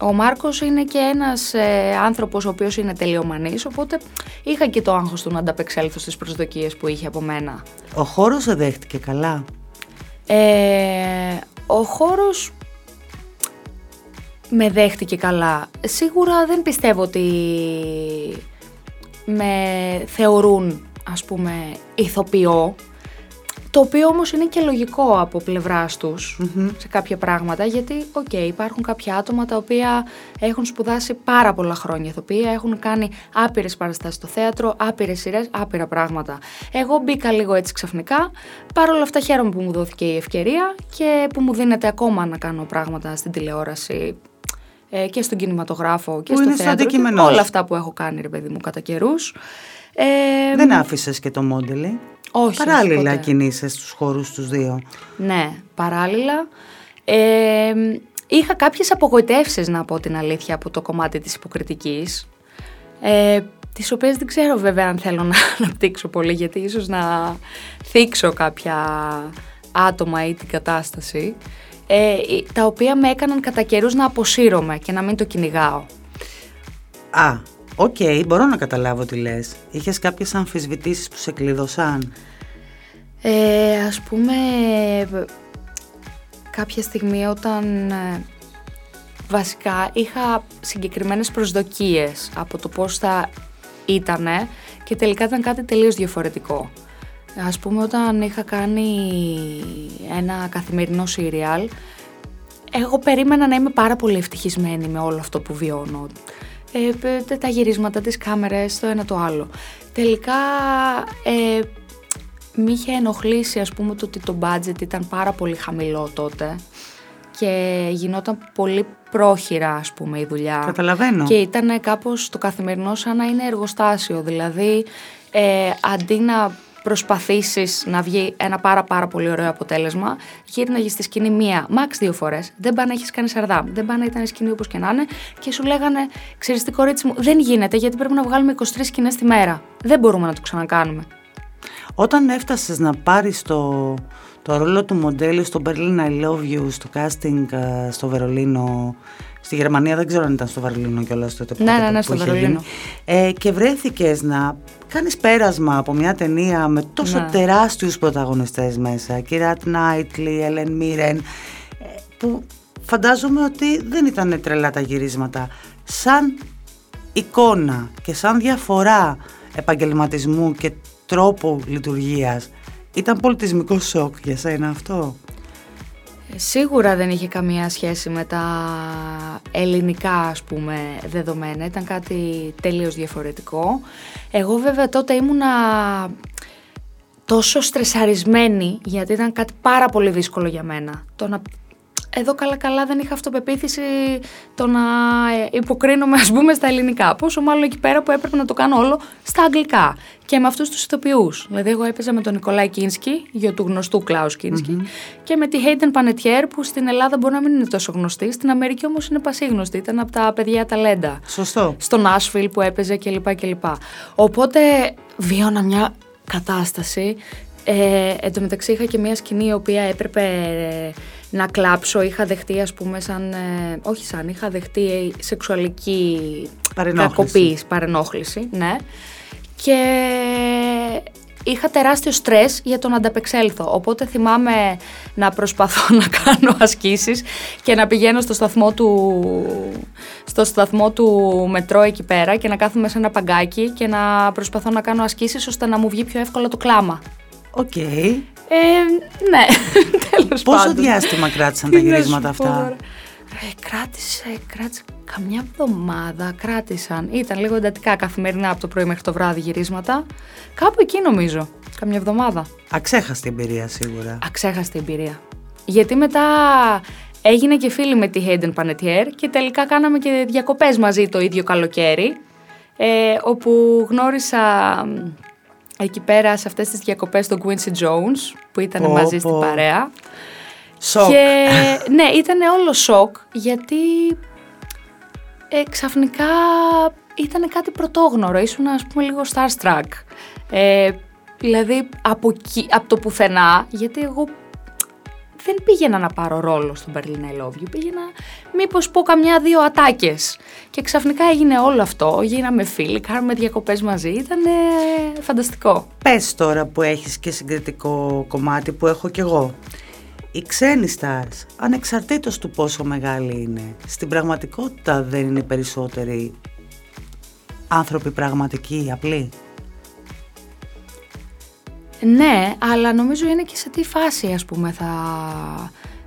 S2: Ο Μάρκος είναι και ένας ε, άνθρωπος ο οποίος είναι τελειομανής, οπότε είχα και το άγχος του να ανταπεξέλθω στις προσδοκίες που είχε από μένα.
S1: Ο χώρος σε δέχτηκε καλά;
S2: Ε, ο χώρος με δέχτηκε καλά. Σίγουρα δεν πιστεύω ότι με θεωρούν, ας πούμε, ηθοποιό. Το οποίο όμως είναι και λογικό από πλευράς τους σε κάποια πράγματα, γιατί, οκ, υπάρχουν κάποια άτομα τα οποία έχουν σπουδάσει πάρα πολλά χρόνια ηθοποιία, έχουν κάνει άπειρες παραστάσεις στο θέατρο, άπειρες σειρές, άπειρα πράγματα. Εγώ μπήκα λίγο έτσι ξαφνικά, παρόλα αυτά χαίρομαι που μου δόθηκε η ευκαιρία και που μου δίνεται ακόμα να κάνω πράγματα στην τηλεόραση ε, και στον κινηματογράφο και
S1: Που
S2: στο
S1: είναι στο
S2: θέατρο. και
S1: αντικείμενό
S2: όλα
S1: σου.
S2: αυτά που έχω κάνει, ρε παιδί μου, κατά καιρούς. Ε,
S1: Δεν άφησες και το μόντελι.
S2: Όχι,
S1: Παράλληλα
S2: όχι ποτέ.
S1: κινείσαι στους χώρους τους δύο.
S2: Ναι, παράλληλα. Ε, είχα κάποιες απογοητεύσεις, να πω την αλήθεια, από το κομμάτι της υποκριτικής. Ε, τις οποίες δεν ξέρω βέβαια αν θέλω να αναπτύξω πολύ, γιατί ίσως να θίξω κάποια άτομα ή την κατάσταση, ε, τα οποία με έκαναν κατά καιρούς να αποσύρομαι και να μην το κυνηγάω.
S1: Α, οκ, μπορώ να καταλάβω τι λες. Είχες κάποιες αμφισβητήσεις που σε κλείδωσαν.
S2: Ε, ας πούμε, κάποια στιγμή όταν ε, βασικά είχα συγκεκριμένες προσδοκίες από το πώς θα ήτανε και τελικά ήταν κάτι τελείως διαφορετικό. Ας πούμε όταν είχα κάνει ένα καθημερινό σύριαλ, εγώ περίμενα να είμαι πάρα πολύ ευτυχισμένη με όλο αυτό που βιώνω. Ε, π- τα γυρίσματα, τις κάμερες, το ένα το άλλο. Τελικά ε, μ' είχε ενοχλήσει ας πούμε το ότι το budget ήταν πάρα πολύ χαμηλό τότε και γινόταν πολύ πρόχειρα ας πούμε η δουλειά.
S1: Καταλαβαίνω.
S2: Και ήταν κάπως το καθημερινό σαν να είναι εργοστάσιο. Δηλαδή, ε, αντί να προσπαθήσεις να βγει ένα πάρα πάρα πολύ ωραίο αποτέλεσμα, γύρναγε στη σκηνή μία, max δύο φορές. Δεν πάνε να έχεις κάνει σαρδάμ, δεν πάνε να ήταν σκηνή όπως και να είναι και σου λέγανε, ξέρεις τι κορίτσι μου, δεν γίνεται γιατί πρέπει να βγάλουμε 23 σκηνές τη μέρα. Δεν μπορούμε να το ξανακάνουμε.
S1: Όταν έφτασες να πάρεις το, το ρόλο του μοντέλου στο Berlin I Love You, στο casting ε, στο Βερολίνο, στη Γερμανία δεν ξέρω αν ήταν στο Βερολίνο κιόλας τότε που,
S2: Ναι,
S1: τότε
S2: ναι, ναι,
S1: που
S2: στο
S1: είχε
S2: Βερολίνο.
S1: γίνει. Ε, και βρέθηκες να κάνεις πέρασμα από μια ταινία με τόσο
S2: Ναι.
S1: τεράστιους πρωταγωνιστές μέσα, Κιράτ Νάιτλι, Ελεν Μίρεν, ε, που φαντάζομαι ότι δεν ήταν τρελά τα γυρίσματα. Σαν εικόνα και σαν διαφορά επαγγελματισμού και τρόπου λειτουργίας ήταν πολιτισμικό σοκ για σένα αυτό;
S2: Ε, Σίγουρα δεν είχε καμία σχέση με τα ελληνικά ας πούμε δεδομένα, ήταν κάτι τελείως διαφορετικό. Εγώ βέβαια τότε ήμουνα τόσο στρεσαρισμένη γιατί ήταν κάτι πάρα πολύ δύσκολο για μένα. Το να... Εδώ καλά καλά δεν είχα αυτοπεποίθηση το να ε, υποκρίνομαι ας πούμε στα ελληνικά. Πόσο μάλλον εκεί πέρα που έπρεπε να το κάνω όλο στα αγγλικά και με αυτούς τους ηθοποιούς. Δηλαδή εγώ έπαιζα με τον Νικολάη Κίνσκι, γιο του γνωστού Κλάους Κίνσκι, και με τη Hayden Panettiere που στην Ελλάδα μπορεί να μην είναι τόσο γνωστή, στην Αμερική όμως είναι πασίγνωστη, ήταν από τα παιδιά ταλέντα
S1: Σωστό.
S2: στο Nashville που έπαιζε κλπ. κλπ. Οπότε βίωνα μια κατάσταση. Ε, εν τω μεταξύ είχα και μια σκηνή η οποία έπρεπε ε, να κλάψω. Είχα δεχτεί ας πούμε σαν, ε, όχι σαν, είχα δεχτεί σεξουαλική
S1: Παρενόχληση.
S2: κακοποίηση, παρενόχληση, ναι. Και είχα τεράστιο στρες για το να ανταπεξέλθω. Οπότε θυμάμαι να προσπαθώ να κάνω ασκήσεις και να πηγαίνω στο σταθμό του, στο σταθμό του μετρό εκεί πέρα και να κάθομαι σε ένα παγκάκι και να προσπαθώ να κάνω ασκήσεις ώστε να μου βγει πιο εύκολα το κλάμα.
S1: Οκ.
S2: Ε, ναι, τέλος
S1: Πόσο
S2: πάντων.
S1: διάστημα κράτησαν τα
S2: Τι να σου
S1: γυρίσματα
S2: πω
S1: αυτά;
S2: τώρα. Ε, κράτησε, κράτησε καμιά εβδομάδα, κράτησαν. Ήταν λίγο εντατικά καθημερινά από το πρωί μέχρι το βράδυ γυρίσματα. Κάπου εκεί νομίζω, καμιά εβδομάδα.
S1: Αξέχαστη εμπειρία σίγουρα.
S2: Αξέχαστη εμπειρία. Γιατί μετά έγινε και φίλη με τη Hayden Panettiere και τελικά κάναμε και διακοπές μαζί το ίδιο καλοκαίρι, ε, όπου γνώρισα μ, εκεί πέρα σε αυτές τις διακοπές τον Quincy Jones, που ήταν
S1: Πω,
S2: μαζί στην
S1: πω.
S2: παρέα.
S1: Σοκ.
S2: Και ναι, ήταν όλο σοκ γιατί ε, ξαφνικά ήταν κάτι πρωτόγνωρο. Ήσουν ας πούμε λίγο starstruck. Ε, δηλαδή από, εκεί- από το πουθενά, γιατί εγώ δεν πήγαινα να πάρω ρόλο στον Berlin I Love You. Πήγαινα μήπως πω καμιά δύο ατάκες. Και ξαφνικά έγινε όλο αυτό. Γίναμε φίλοι, κάναμε διακοπές μαζί. Ήταν φανταστικό.
S1: Πες τώρα που έχεις και συγκριτικό κομμάτι που έχω κι εγώ. Οι ξένοι stars, ανεξαρτήτως του πόσο μεγάλοι είναι, στην πραγματικότητα δεν είναι οι περισσότεροι άνθρωποι πραγματικοί, απλοί;
S2: Ναι, αλλά νομίζω είναι και σε τι φάση ας πούμε θα,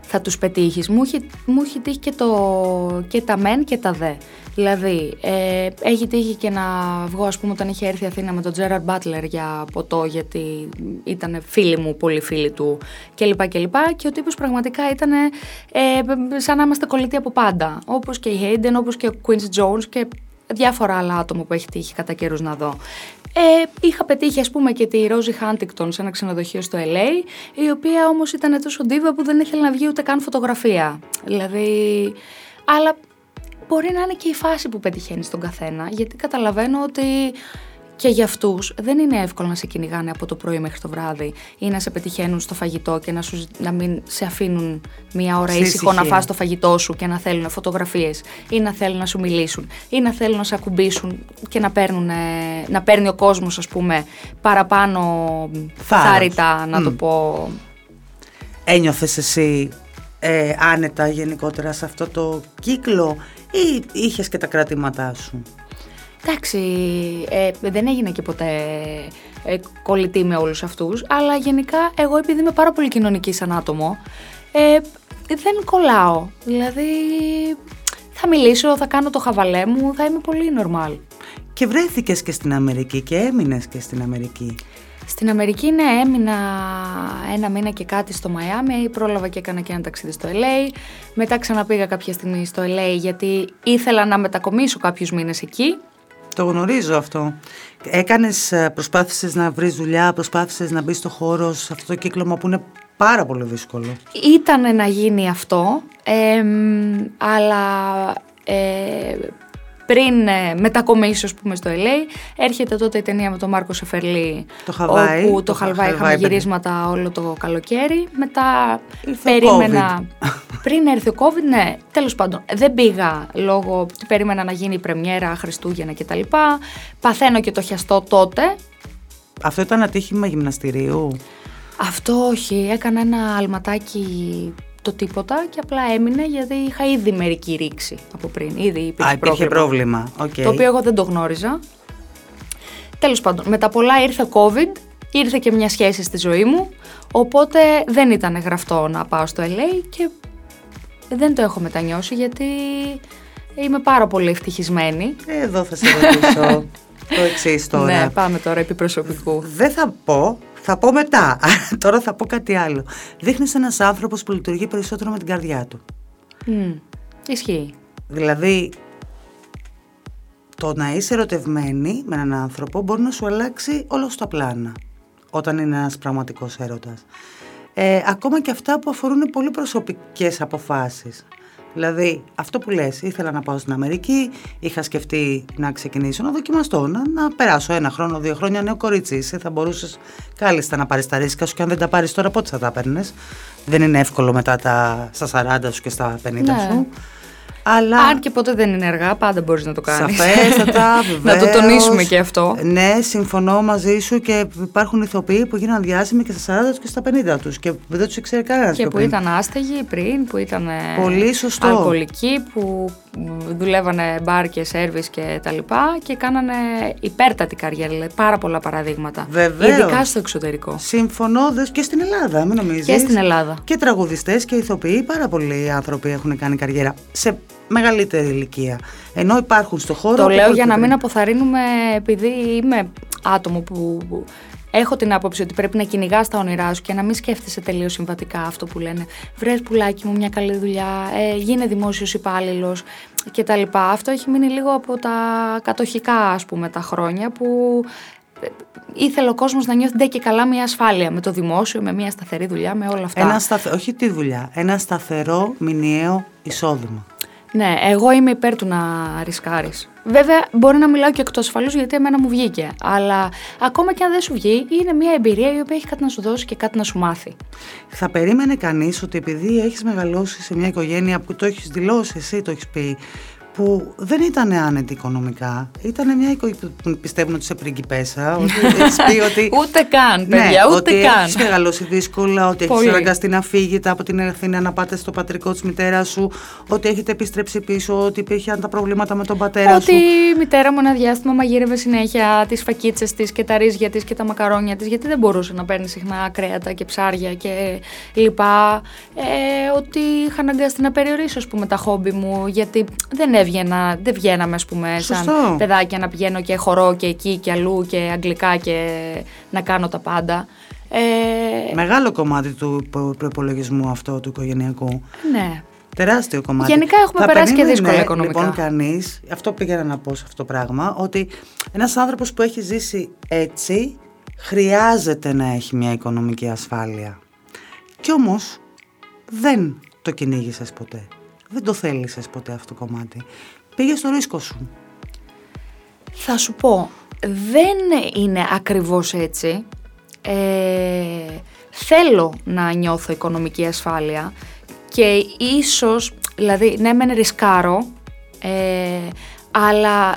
S2: θα τους πετύχεις. Μου έχει, μου έχει τύχει και, το, και τα μεν και τα δε. Δηλαδή, ε, έχει τύχει και να βγω, ας πούμε, όταν είχε έρθει η Αθήνα με τον Τζέραρ Μπάτλερ για ποτό, γιατί ήταν φίλοι μου, πολύ φίλοι του κλπ. Και, και ο τύπος πραγματικά ήταν ε, σαν να είμαστε κολλητοί από πάντα. Όπως και η Hayden, όπως και ο Quincy Jones και διάφορα άλλα άτομα που έχει τύχει κατά καιρούς να δω. Ε, είχα πετύχει ας πούμε και τη Ρόζι Χάντικτον σε ένα ξενοδοχείο στο LA, η οποία όμως ήταν τόσο ντίβα που δεν ήθελε να βγει ούτε καν φωτογραφία. Δηλαδή, αλλά μπορεί να είναι και η φάση που πετυχαίνει τον καθένα, γιατί καταλαβαίνω ότι και για αυτούς δεν είναι εύκολο να σε κυνηγάνε από το πρωί μέχρι το βράδυ ή να σε πετυχαίνουν στο φαγητό και να, σου, να μην σε αφήνουν μία ώρα ήσυχο να φας το φαγητό σου και να θέλουν φωτογραφίες ή να θέλουν να σου μιλήσουν ή να θέλουν να σε ακουμπήσουν και να, παίρνουν, να παίρνει ο κόσμος, ας πούμε, παραπάνω θάρρυτα, να το πω.
S1: Ένιωθες εσύ ε, άνετα γενικότερα σε αυτό το κύκλο ή είχες και τα κράτηματά σου;
S2: Εντάξει, ε, δεν έγινε και ποτέ ε, κολλητή με όλους αυτούς, αλλά γενικά εγώ επειδή είμαι πάρα πολύ κοινωνικής σαν άτομο, ε, δεν κολλάω. Δηλαδή θα μιλήσω, θα κάνω το χαβαλέ μου, θα είμαι πολύ normal.
S1: Και βρέθηκες και στην Αμερική και έμεινες και στην Αμερική.
S2: Στην Αμερική, ναι, έμεινα ένα μήνα και κάτι στο Μαϊάμι, πρόλαβα και έκανα και ένα ταξίδι στο LA. Μετά ξαναπήγα κάποια στιγμή στο LA γιατί ήθελα να μετακομίσω κάποιους μήνες εκεί.
S1: Το γνωρίζω αυτό. Έκανες, ε, προσπάθησες να βρεις δουλειά, προσπάθησες να μπεις στο χώρο, σε αυτό το κύκλωμα που είναι πάρα πολύ δύσκολο.
S2: Ήταν να γίνει αυτό, αλλά ε, πριν ε, μετακομίσω, πούμε, στο LA, έρχεται τότε η ταινία με τον Μάρκο Σεφερλί.
S1: Το Χαβάη.
S2: Όπου το, το Χαβάη είχαμε γυρίσματα όλο το καλοκαίρι. Μετά περίμενα. πριν έρθει ο COVID, ναι, τέλος πάντων. Δεν πήγα λόγω ότι περίμενα να γίνει η πρεμιέρα Χριστούγεννα κτλ. Παθαίνω και το χιαστό τότε.
S1: Αυτό ήταν ατύχημα γυμναστηρίου;
S2: Αυτό όχι. Έκανα ένα αλματάκι το τίποτα και απλά έμεινε γιατί είχα ήδη μερική ρήξη από πριν. Ήδη υπήρχε,
S1: Α, υπήρχε πρόβλημα. Okay.
S2: Το οποίο εγώ δεν το γνώριζα. Τέλος πάντων, με τα πολλά ήρθε COVID, ήρθε και μια σχέση στη ζωή μου, οπότε δεν ήταν γραφτό να πάω στο LA και δεν το έχω μετανιώσει γιατί είμαι πάρα πολύ ευτυχισμένη.
S1: Εδώ θα σε ρωτήσω το εξής τώρα.
S2: Ναι, πάμε τώρα επί προσωπικού.
S1: Δεν θα πω θα πω μετά. Τώρα θα πω κάτι άλλο. Δείχνεις ένας άνθρωπος που λειτουργεί περισσότερο με την καρδιά του.
S2: Mm. Ισχύει.
S1: Δηλαδή, το να είσαι ερωτευμένη με έναν άνθρωπο μπορεί να σου αλλάξει όλο στα πλάνα όταν είναι ένας πραγματικός έρωτας. Ε, ακόμα και αυτά που αφορούν πολύ προσωπικές αποφάσεις. Δηλαδή, αυτό που λες, ήθελα να πάω στην Αμερική, είχα σκεφτεί να ξεκινήσω να δοκιμαστώ, να, να περάσω ένα χρόνο, δύο χρόνια νέο κορίτσι. Είσαι, θα μπορούσες κάλλιστα να πάρεις τα ρίσκα σου και αν δεν τα πάρεις τώρα, πότε θα τα παίρνει. Δεν είναι εύκολο μετά τα, στα 40 σου και στα 50 ναι. σου.
S2: Αλλά... Αν και ποτέ δεν είναι αργά, πάντα μπορείς να το κάνεις.
S1: Σαφέστατα,
S2: να το τονίσουμε και αυτό.
S1: Ναι, συμφωνώ μαζί σου και υπάρχουν ηθοποιοί που γίνανε διάσημοι και στα 40 και στα 50 τους και δεν τους ήξερε κανένας.
S2: Και που ήταν άστεγοι πριν, που ήταν
S1: Πολύ σωστό.
S2: αλκοολικοί, που δουλεύανε μπαρ και σερβις και τα λοιπά και κάνανε υπέρτατη καριέρα, δηλαδή πάρα πολλά παραδείγματα.
S1: Βεβαίως.
S2: Ειδικά στο εξωτερικό.
S1: Συμφωνώ και στην Ελλάδα, μην νομίζεις.
S2: Και στην Ελλάδα.
S1: Και τραγουδιστές και ηθοποιοί, πάρα πολλοί άνθρωποι έχουν κάνει καριέρα σε μεγαλύτερη ηλικία. Ενώ υπάρχουν στο χώρο.
S2: Το λέω για να μην αποθαρρύνουμε, επειδή είμαι άτομο που έχω την άποψη ότι πρέπει να κυνηγά τα όνειρά σου και να μην σκέφτεσαι τελείως συμβατικά αυτό που λένε. Βρε πουλάκι μου μια καλή δουλειά, ε, γίνε δημόσιος υπάλληλος κτλ. Αυτό έχει μείνει λίγο από τα κατοχικά, ας πούμε, τα χρόνια που ε, ήθελε ο κόσμος να νιώθει και καλά μια ασφάλεια με το δημόσιο, με μια σταθερή δουλειά, με όλα αυτά.
S1: Ένα σταθε... Όχι τη δουλειά, ένα σταθερό μηνιαίο εισόδημα.
S2: Ναι, εγώ είμαι υπέρ του να ρισκάρεις. Βέβαια, μπορεί να μιλάω και εκτό ασφαλούς γιατί εμένα μου βγήκε. Αλλά ακόμα και αν δεν σου βγει, είναι μια εμπειρία η οποία έχει κάτι να σου δώσει και κάτι να σου μάθει.
S1: Θα περίμενε κανείς ότι επειδή έχεις μεγαλώσει σε μια οικογένεια που το έχεις δηλώσει, εσύ το έχεις πει, που δεν ήταν άνετη οικονομικά. Ήταν μια οικογένεια που πιστεύουν ότι είσαι πριγκιπέσα. Ότι έχεις πει ότι.
S2: Ούτε καν,
S1: Ναι,
S2: παιδιά, ούτε
S1: ότι
S2: καν.
S1: Έχεις μεγαλώσει δύσκολα, ότι έχεις
S2: Πολύ.
S1: αναγκαστεί να φύγετε από την Αθήνα να πάτε στο πατρικό της μητέρα σου, ότι έχετε επιστρέψει πίσω, ότι υπήρχαν τα προβλήματα με τον πατέρα
S2: Ότι
S1: σου.
S2: η μητέρα μου ένα διάστημα μαγείρευε συνέχεια τις φακίτσες της και τα ρύζια της και τα μακαρόνια της, γιατί δεν μπορούσε να παίρνει συχνά κρέατα και ψάρια και λοιπά. Ε, ότι είχα αναγκαστεί να περιορίσω ας πούμε, τα χόμπι μου, γιατί δεν έβγαινα, δεν βγαίναμε ας πούμε, σαν
S1: Σωστό.
S2: παιδάκια να πηγαίνω και χορό και εκεί και αλλού και αγγλικά και να κάνω τα πάντα. Ε,
S1: Μεγάλο κομμάτι του προπολογισμού αυτό του οικογενειακού.
S2: ναι.
S1: Τεράστιο κομμάτι.
S2: Γενικά έχουμε
S1: Τα
S2: περάσει και
S1: 50
S2: δύσκολα
S1: είναι,
S2: οικονομικά.
S1: Λοιπόν, κανείς, αυτό πήγαινα να πω σε αυτό το πράγμα, ότι ένας άνθρωπος που έχει ζήσει έτσι χρειάζεται να έχει μια οικονομική ασφάλεια. Κι όμως δεν το κυνήγησες ποτέ. Δεν το θέλησες ποτέ αυτό το κομμάτι. Πήγες στο ρίσκο σου.
S2: Θα σου πω, δεν είναι ακριβώς έτσι. Ε, θέλω να νιώθω οικονομική ασφάλεια και ίσως, δηλαδή, ναι μεν ρισκάρω, ε, αλλά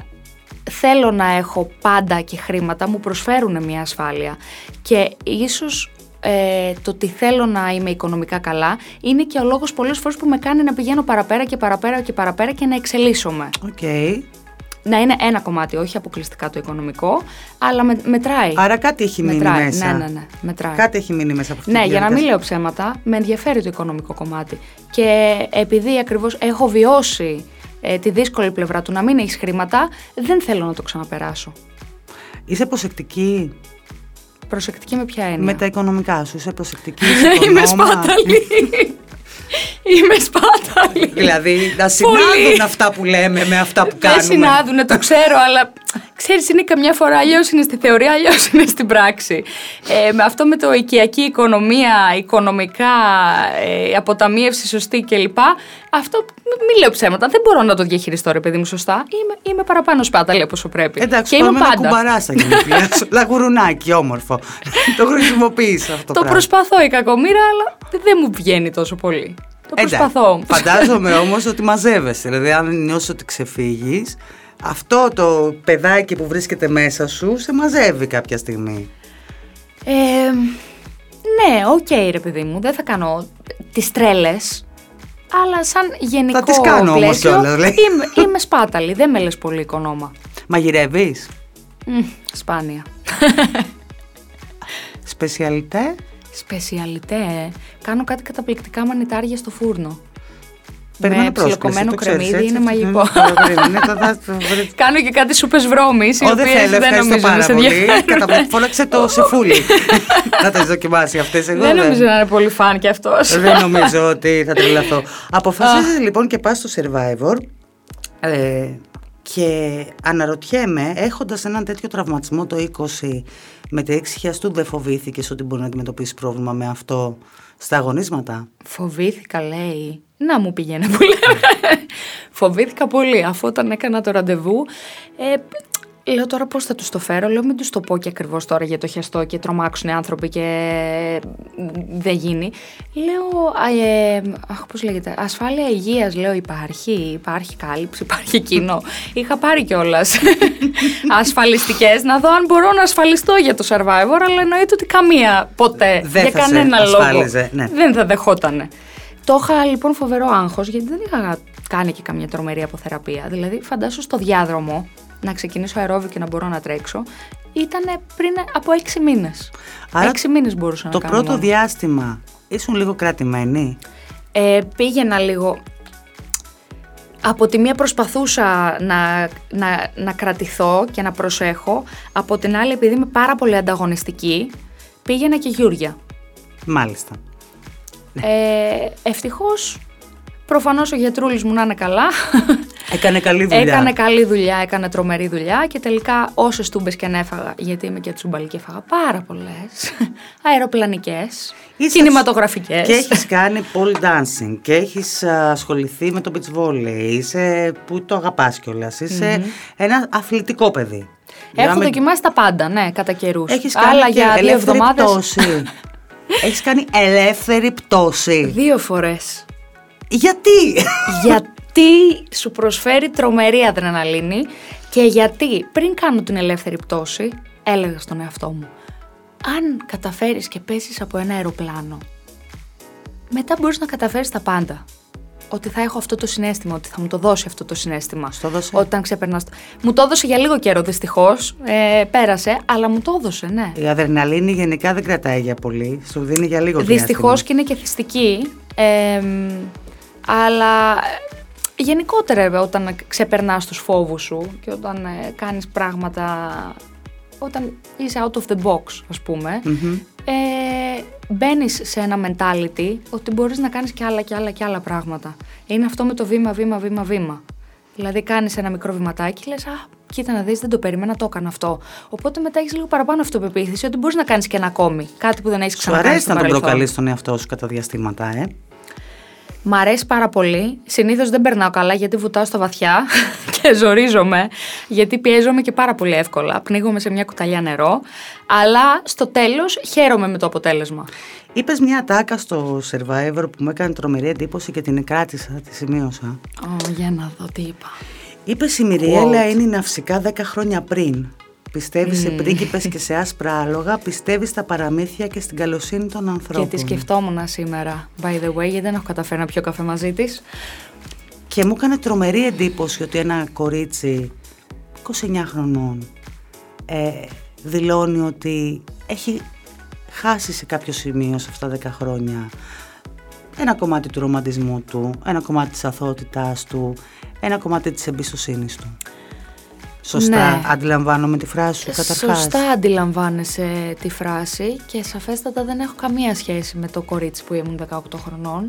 S2: θέλω να έχω πάντα και χρήματα, μου προσφέρουν μια ασφάλεια και ίσως ε, το ότι θέλω να είμαι οικονομικά καλά είναι και ο λόγος πολλές φορές που με κάνει να πηγαίνω παραπέρα και παραπέρα και παραπέρα και να εξελίσσομαι
S1: Οκ.
S2: να είναι ένα κομμάτι, όχι αποκλειστικά το οικονομικό, αλλά με, μετράει.
S1: Άρα κάτι έχει μείνει
S2: μετράει.
S1: μέσα.
S2: Ναι, ναι, ναι, μετράει.
S1: Κάτι έχει μείνει μέσα από αυτή
S2: Ναι,
S1: τη
S2: για να μην
S1: διαδικασία.
S2: λέω ψέματα, με ενδιαφέρει το οικονομικό κομμάτι. Και επειδή ακριβώς έχω βιώσει ε, τη δύσκολη πλευρά του να μην έχεις χρήματα, δεν θέλω να το ξαναπεράσω.
S1: Είσαι προσεκτική;
S2: Προσεκτική με ποια έννοια;
S1: με τα οικονομικά σου. Είσαι προσεκτική.
S2: Είμαι
S1: οικονόμα.
S2: σπάταλη. Είμαι σπάταλη.
S1: Δηλαδή, να
S2: Πολύ.
S1: συνάδουν αυτά που λέμε με αυτά που κάνουμε.
S2: Δεν συνάδουνε, το ξέρω, αλλά ξέρεις, είναι καμιά φορά αλλιώς είναι στη θεωρία, αλλιώς είναι στην πράξη. Ε, με αυτό με το οικιακή οικονομία, οικονομικά, ε, αποταμίευση σωστή κλπ. Αυτό μ- μην λέω ψέματα. Δεν μπορώ να το διαχειριστώ, ρε παιδί μου, σωστά. Είμαι, είμαι παραπάνω σπάταλη από όσο πρέπει.
S1: Εντάξει,
S2: και είμαι
S1: πάμε ένα
S2: πάντα.
S1: κουμπαρά στα γενέθλιά σου. Λαγουρουνάκι, όμορφο. το χρησιμοποιεί αυτό το
S2: Το
S1: πράγμα.
S2: προσπαθώ η κακομήρα, αλλά δεν μου βγαίνει τόσο πολύ. Το
S1: Εντάξει,
S2: προσπαθώ όμως.
S1: Φαντάζομαι όμως ότι μαζεύεσαι. Δηλαδή, αν νιώσει ότι ξεφύγεις, αυτό το παιδάκι που βρίσκεται μέσα σου σε μαζεύει κάποια στιγμή.
S2: Ε, ναι, οκ ρε παιδί μου, δεν θα κάνω τις τρέλες, αλλά σαν γενικό
S1: τις κάνω όμως
S2: πλαίσιο,
S1: κιόλας, λέει.
S2: Είμαι, είμαι σπάταλη, δεν με λες πολύ οικονόμα.
S1: Μαγειρεύεις;
S2: Μμ, σπάνια.
S1: Σπεσιαλιτέ;
S2: Σπεσιαλιτέ, ε. κάνω κάτι καταπληκτικά μανιτάρια στο φούρνο.
S1: Περιμένω
S2: με
S1: πρόσκληση,
S2: ψιλοκομμένο
S1: το ξέρεις,
S2: κρεμμύδι
S1: έτσι,
S2: είναι
S1: έτσι,
S2: μαγικό.
S1: ναι, περίμενε, το θα- το-
S2: Κάνω και κάτι σούπες βρώμης, οι
S1: Ω, δεν
S2: οποίες
S1: θέλω,
S2: δεν
S1: ευχαριστώ
S2: νομίζω να
S1: πάρα
S2: σε
S1: πολύ.
S2: ενδιαφέρουν.
S1: Καταπληκτικά. Φώναξε το σεφούλι. να τις δοκιμάσει αυτές. Εγώ
S2: Δεν νομίζω να είναι πολύ φαν κι αυτός.
S1: δεν νομίζω ότι θα τρελαθώ. Αποφασίζεις λοιπόν και πας στο Survivor ε, και αναρωτιέμαι, έχοντας έναν τέτοιο τραυματισμό το 20 με τη έξι χιαστού, δεν φοβήθηκες ότι μπορεί να αντιμετωπίσεις πρόβλημα με αυτό στα αγωνίσματα;
S2: Φοβήθηκα, λέει. Να μου πηγαίνει που λέμε. Φοβήθηκα πολύ. Αφού όταν έκανα το ραντεβού, ε, λέω τώρα πώς θα τους το φέρω. Λέω μην τους το πω και ακριβώς τώρα για το χιαστό και τρομάξουν οι άνθρωποι και δεν γίνει. Λέω, α, ε, αχ πώς λέγεται, ασφάλεια υγείας λέω υπάρχει, υπάρχει κάλυψη, υπάρχει εκείνο. Είχα πάρει κιόλας ασφαλιστικές να δω αν μπορώ να ασφαλιστώ για το Survivor, αλλά εννοείται ότι καμία ποτέ
S1: Δεν
S2: για
S1: θα σε
S2: κανένα λόγο
S1: ασφάλιζε, ναι.
S2: δεν θα δεχότανε. Το είχα λοιπόν φοβερό άγχος γιατί δεν είχα κάνει και καμία τρομερή αποθεραπεία. Δηλαδή, φαντάσου στο διάδρομο να ξεκινήσω αερόβιο και να μπορώ να τρέξω. Ήταν πριν από έξι μήνες.
S1: Άρα
S2: Έξι μήνες μπορούσα
S1: Το
S2: να κάνω.
S1: πρώτο
S2: μόνο.
S1: διάστημα ήσουν λίγο κρατημένη;
S2: Ε, πήγαινα λίγο. Από τη μία προσπαθούσα να, να, να κρατηθώ και να προσέχω. Από την άλλη, επειδή είμαι πάρα πολύ ανταγωνιστική, πήγαινα και γιούρια.
S1: Μάλιστα.
S2: Ε, ευτυχώς, προφανώς ο γιατρούλης μου να είναι καλά.
S1: Έκανε καλή δουλειά.
S2: Έκανε καλή δουλειά, έκανε τρομερή δουλειά και τελικά όσες τούμπες και αν έφαγα, γιατί είμαι και τσουμπαλή και έφαγα πάρα πολλές. Αεροπλανικές,
S1: Είσαι-
S2: κινηματογραφικές.
S1: Και έχεις κάνει pole dancing και έχεις α, ασχοληθεί με το beach volley. Είσαι που το αγαπάς κιόλας. Είσαι ένα αθλητικό παιδί.
S2: Έχω
S1: Για να μην-
S2: δοκιμάσει τα πάντα, ναι, κατά καιρούς.
S1: Έχεις κάνει
S2: Άλλα
S1: και
S2: για δύο
S1: ελεύθερη
S2: εβδομάδες.
S1: πτώση. έχεις κάνει ελεύθερη πτώση.
S2: Δύο φορές.
S1: Γιατί;
S2: γιατί; Γιατί σου προσφέρει τρομερή αδρεναλίνη και γιατί πριν κάνω την ελεύθερη πτώση έλεγα στον εαυτό μου αν καταφέρεις και πέσεις από ένα αεροπλάνο μετά μπορείς να καταφέρεις τα πάντα ότι θα έχω αυτό το συνέστημα, ότι θα μου το δώσει αυτό το συνέστημα.
S1: Στο δώσε.
S2: Όταν ξεπερνάς. Μου το έδωσε για λίγο καιρό δυστυχώς. Ε, πέρασε, αλλά μου το έδωσε, ναι.
S1: Η αδρεναλίνη γενικά δεν κρατάει για πολύ. Σου δίνει για λίγο
S2: Δυστυχώς και είναι και θυστική. Ε, αλλά ε, γενικότερα όταν ξεπερνάς τους φόβους σου και όταν ε, κάνεις πράγματα όταν είσαι out of the box ας πούμε ε, μπαίνεις σε ένα mentality ότι μπορείς να κάνεις και άλλα και άλλα και άλλα πράγματα. Είναι αυτό με το βήμα βήμα βήμα βήμα. Δηλαδή κάνεις ένα μικρό βηματάκι και λες α κοίτα να δεις δεν το περίμενα το έκανα αυτό οπότε μετά έχεις λίγο παραπάνω αυτοπεποίθηση ότι μπορείς να κάνεις και ένα ακόμη κάτι που δεν έχεις ξανακάνει
S1: Σου αρέσει να τον προκαλείς τον εαυτό σου κατά διαστήματα ε;
S2: Μ' αρέσει πάρα πολύ. Συνήθως δεν περνάω καλά γιατί βουτάω στα βαθιά και ζορίζομαι. Γιατί πιέζομαι και πάρα πολύ εύκολα. Πνίγομαι σε μια κουταλιά νερό. Αλλά στο τέλος χαίρομαι με το αποτέλεσμα.
S1: Είπες μια τάκα στο survivor που μου έκανε τρομερή εντύπωση και την κράτησα, τη σημείωσα.
S2: Oh, για να δω τι είπα.
S1: Είπες η Μυριέλα είναι ναυσικά 10 χρόνια πριν. Πιστεύεις σε πρίγκιπες και σε άσπρα άλογα, πιστεύεις στα παραμύθια και στην καλοσύνη των ανθρώπων.
S2: Και τη σκεφτόμουν σήμερα, by the way, γιατί δεν έχω καταφέρει να πιω καφέ μαζί της.
S1: Και μου έκανε τρομερή εντύπωση ότι ένα κορίτσι 29 χρονών ε, δηλώνει ότι έχει χάσει σε κάποιο σημείο σε αυτά τα 10 χρόνια ένα κομμάτι του ρομαντισμού του, ένα κομμάτι της αθωότητάς του, ένα κομμάτι της εμπιστοσύνης του. Σωστά ναι. αντιλαμβάνομαι τη φράση σου καταρχάς.
S2: Σωστά αντιλαμβάνεσαι τη φράση και σαφέστατα δεν έχω καμία σχέση με το κορίτσι που ήμουν 18 χρονών.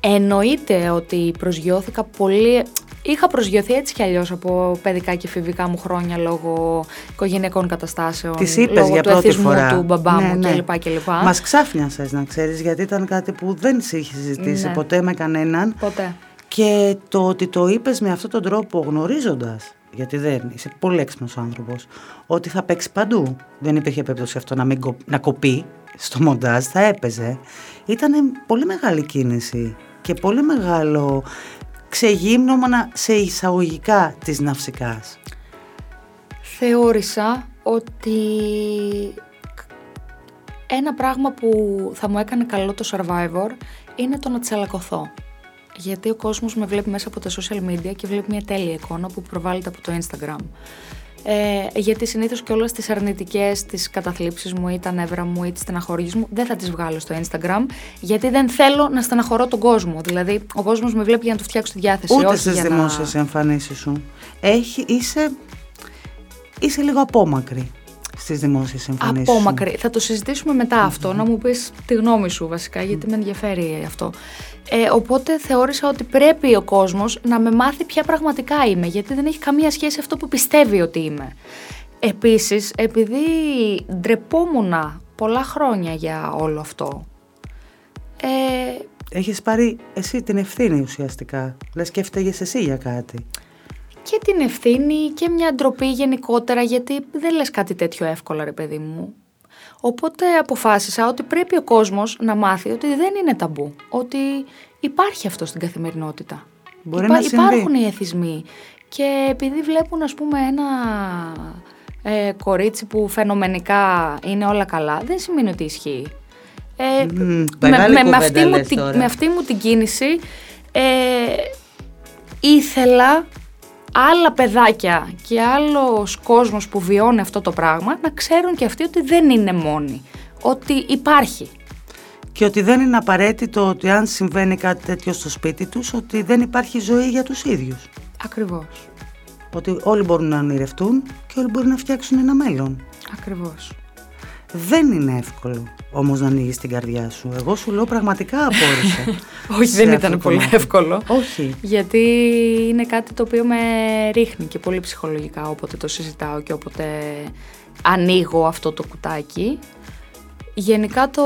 S2: Εννοείται ότι προσγειώθηκα πολύ... Είχα προσγειωθεί έτσι κι αλλιώς από παιδικά και φιβικά μου χρόνια λόγω οικογενειακών καταστάσεων.
S1: Της είπες για
S2: του
S1: πρώτη φορά.
S2: του μπαμπά ναι, μου ναι. κλπ. κλπ.
S1: Μας ξάφνιασες να ξέρεις, γιατί ήταν κάτι που δεν σε είχε συζητήσει ναι. ποτέ με κανέναν.
S2: Ποτέ.
S1: Και το ότι το είπες με αυτόν τον τρόπο γνωρίζοντας γιατί δεν είσαι πολύ έξυπνος άνθρωπος, ότι θα παίξει παντού. Δεν υπήρχε περίπτωση αυτό να, μην να κοπεί στο μοντάζ, θα έπαιζε. Ήταν πολύ μεγάλη κίνηση και πολύ μεγάλο ξεγύμνομα σε εισαγωγικά της ναυσικάς.
S2: Θεώρησα ότι ένα πράγμα που θα μου έκανε καλό το Survivor είναι το να τσαλακωθώ γιατί ο κόσμος με βλέπει μέσα από τα social media και βλέπει μια τέλεια εικόνα που προβάλλεται από το Instagram. Ε, γιατί συνήθως και όλες τις αρνητικές, τις καταθλίψεις μου ή τα νεύρα μου ή τις στεναχωρίες μου δεν θα τις βγάλω στο Instagram γιατί δεν θέλω να στεναχωρώ τον κόσμο. Δηλαδή ο κόσμος με βλέπει για να του φτιάξω τη διάθεση.
S1: Ούτε στις δημόσιες να... εμφανίσεις σου. Έχει, είσαι, είσαι λίγο απόμακρη στις δημόσιες εμφανίσεις
S2: Απόμακρη. Θα το συζητήσουμε αυτό, να μου πεις τη γνώμη σου βασικά, γιατί με ενδιαφέρει αυτό. Ε, οπότε θεώρησα ότι πρέπει ο κόσμος να με μάθει ποια πραγματικά είμαι, γιατί δεν έχει καμία σχέση αυτό που πιστεύει ότι είμαι. Επίσης, επειδή ντρεπόμουν πολλά χρόνια για όλο αυτό,
S1: ε, Έχεις πάρει εσύ την ευθύνη ουσιαστικά, λες και έφταιγες εσύ για κάτι.
S2: Και την ευθύνη και μια ντροπή γενικότερα, γιατί δεν λες κάτι τέτοιο εύκολα ρε παιδί μου. Οπότε αποφάσισα ότι πρέπει ο κόσμος να μάθει ότι δεν είναι ταμπού, ότι υπάρχει αυτό στην καθημερινότητα.
S1: Μπορεί να
S2: υπάρχουν οι εθισμοί και επειδή βλέπουν ας πούμε ένα ε, κορίτσι που φαινομενικά είναι όλα καλά, δεν σημαίνει ότι ισχύει.
S1: Ε, με, με, αυτή μου,
S2: με αυτή μου την κίνηση ε, ήθελα άλλα παιδάκια και άλλος κόσμος που βιώνει αυτό το πράγμα να ξέρουν και αυτοί ότι δεν είναι μόνοι, ότι υπάρχει.
S1: Και ότι δεν είναι απαραίτητο ότι αν συμβαίνει κάτι τέτοιο στο σπίτι τους, ότι δεν υπάρχει ζωή για τους ίδιους.
S2: Ακριβώς.
S1: Ότι όλοι μπορούν να ονειρευτούν και όλοι μπορούν να φτιάξουν ένα μέλλον.
S2: Ακριβώς.
S1: Δεν είναι εύκολο όμως να ανοίγεις την καρδιά σου. Εγώ σου λέω πραγματικά απόρρισα.
S2: Όχι, δεν ήταν πολύ εύκολο.
S1: Όχι.
S2: Γιατί είναι κάτι το οποίο με ρίχνει και πολύ ψυχολογικά όποτε το συζητάω και όποτε ανοίγω αυτό το κουτάκι. Γενικά το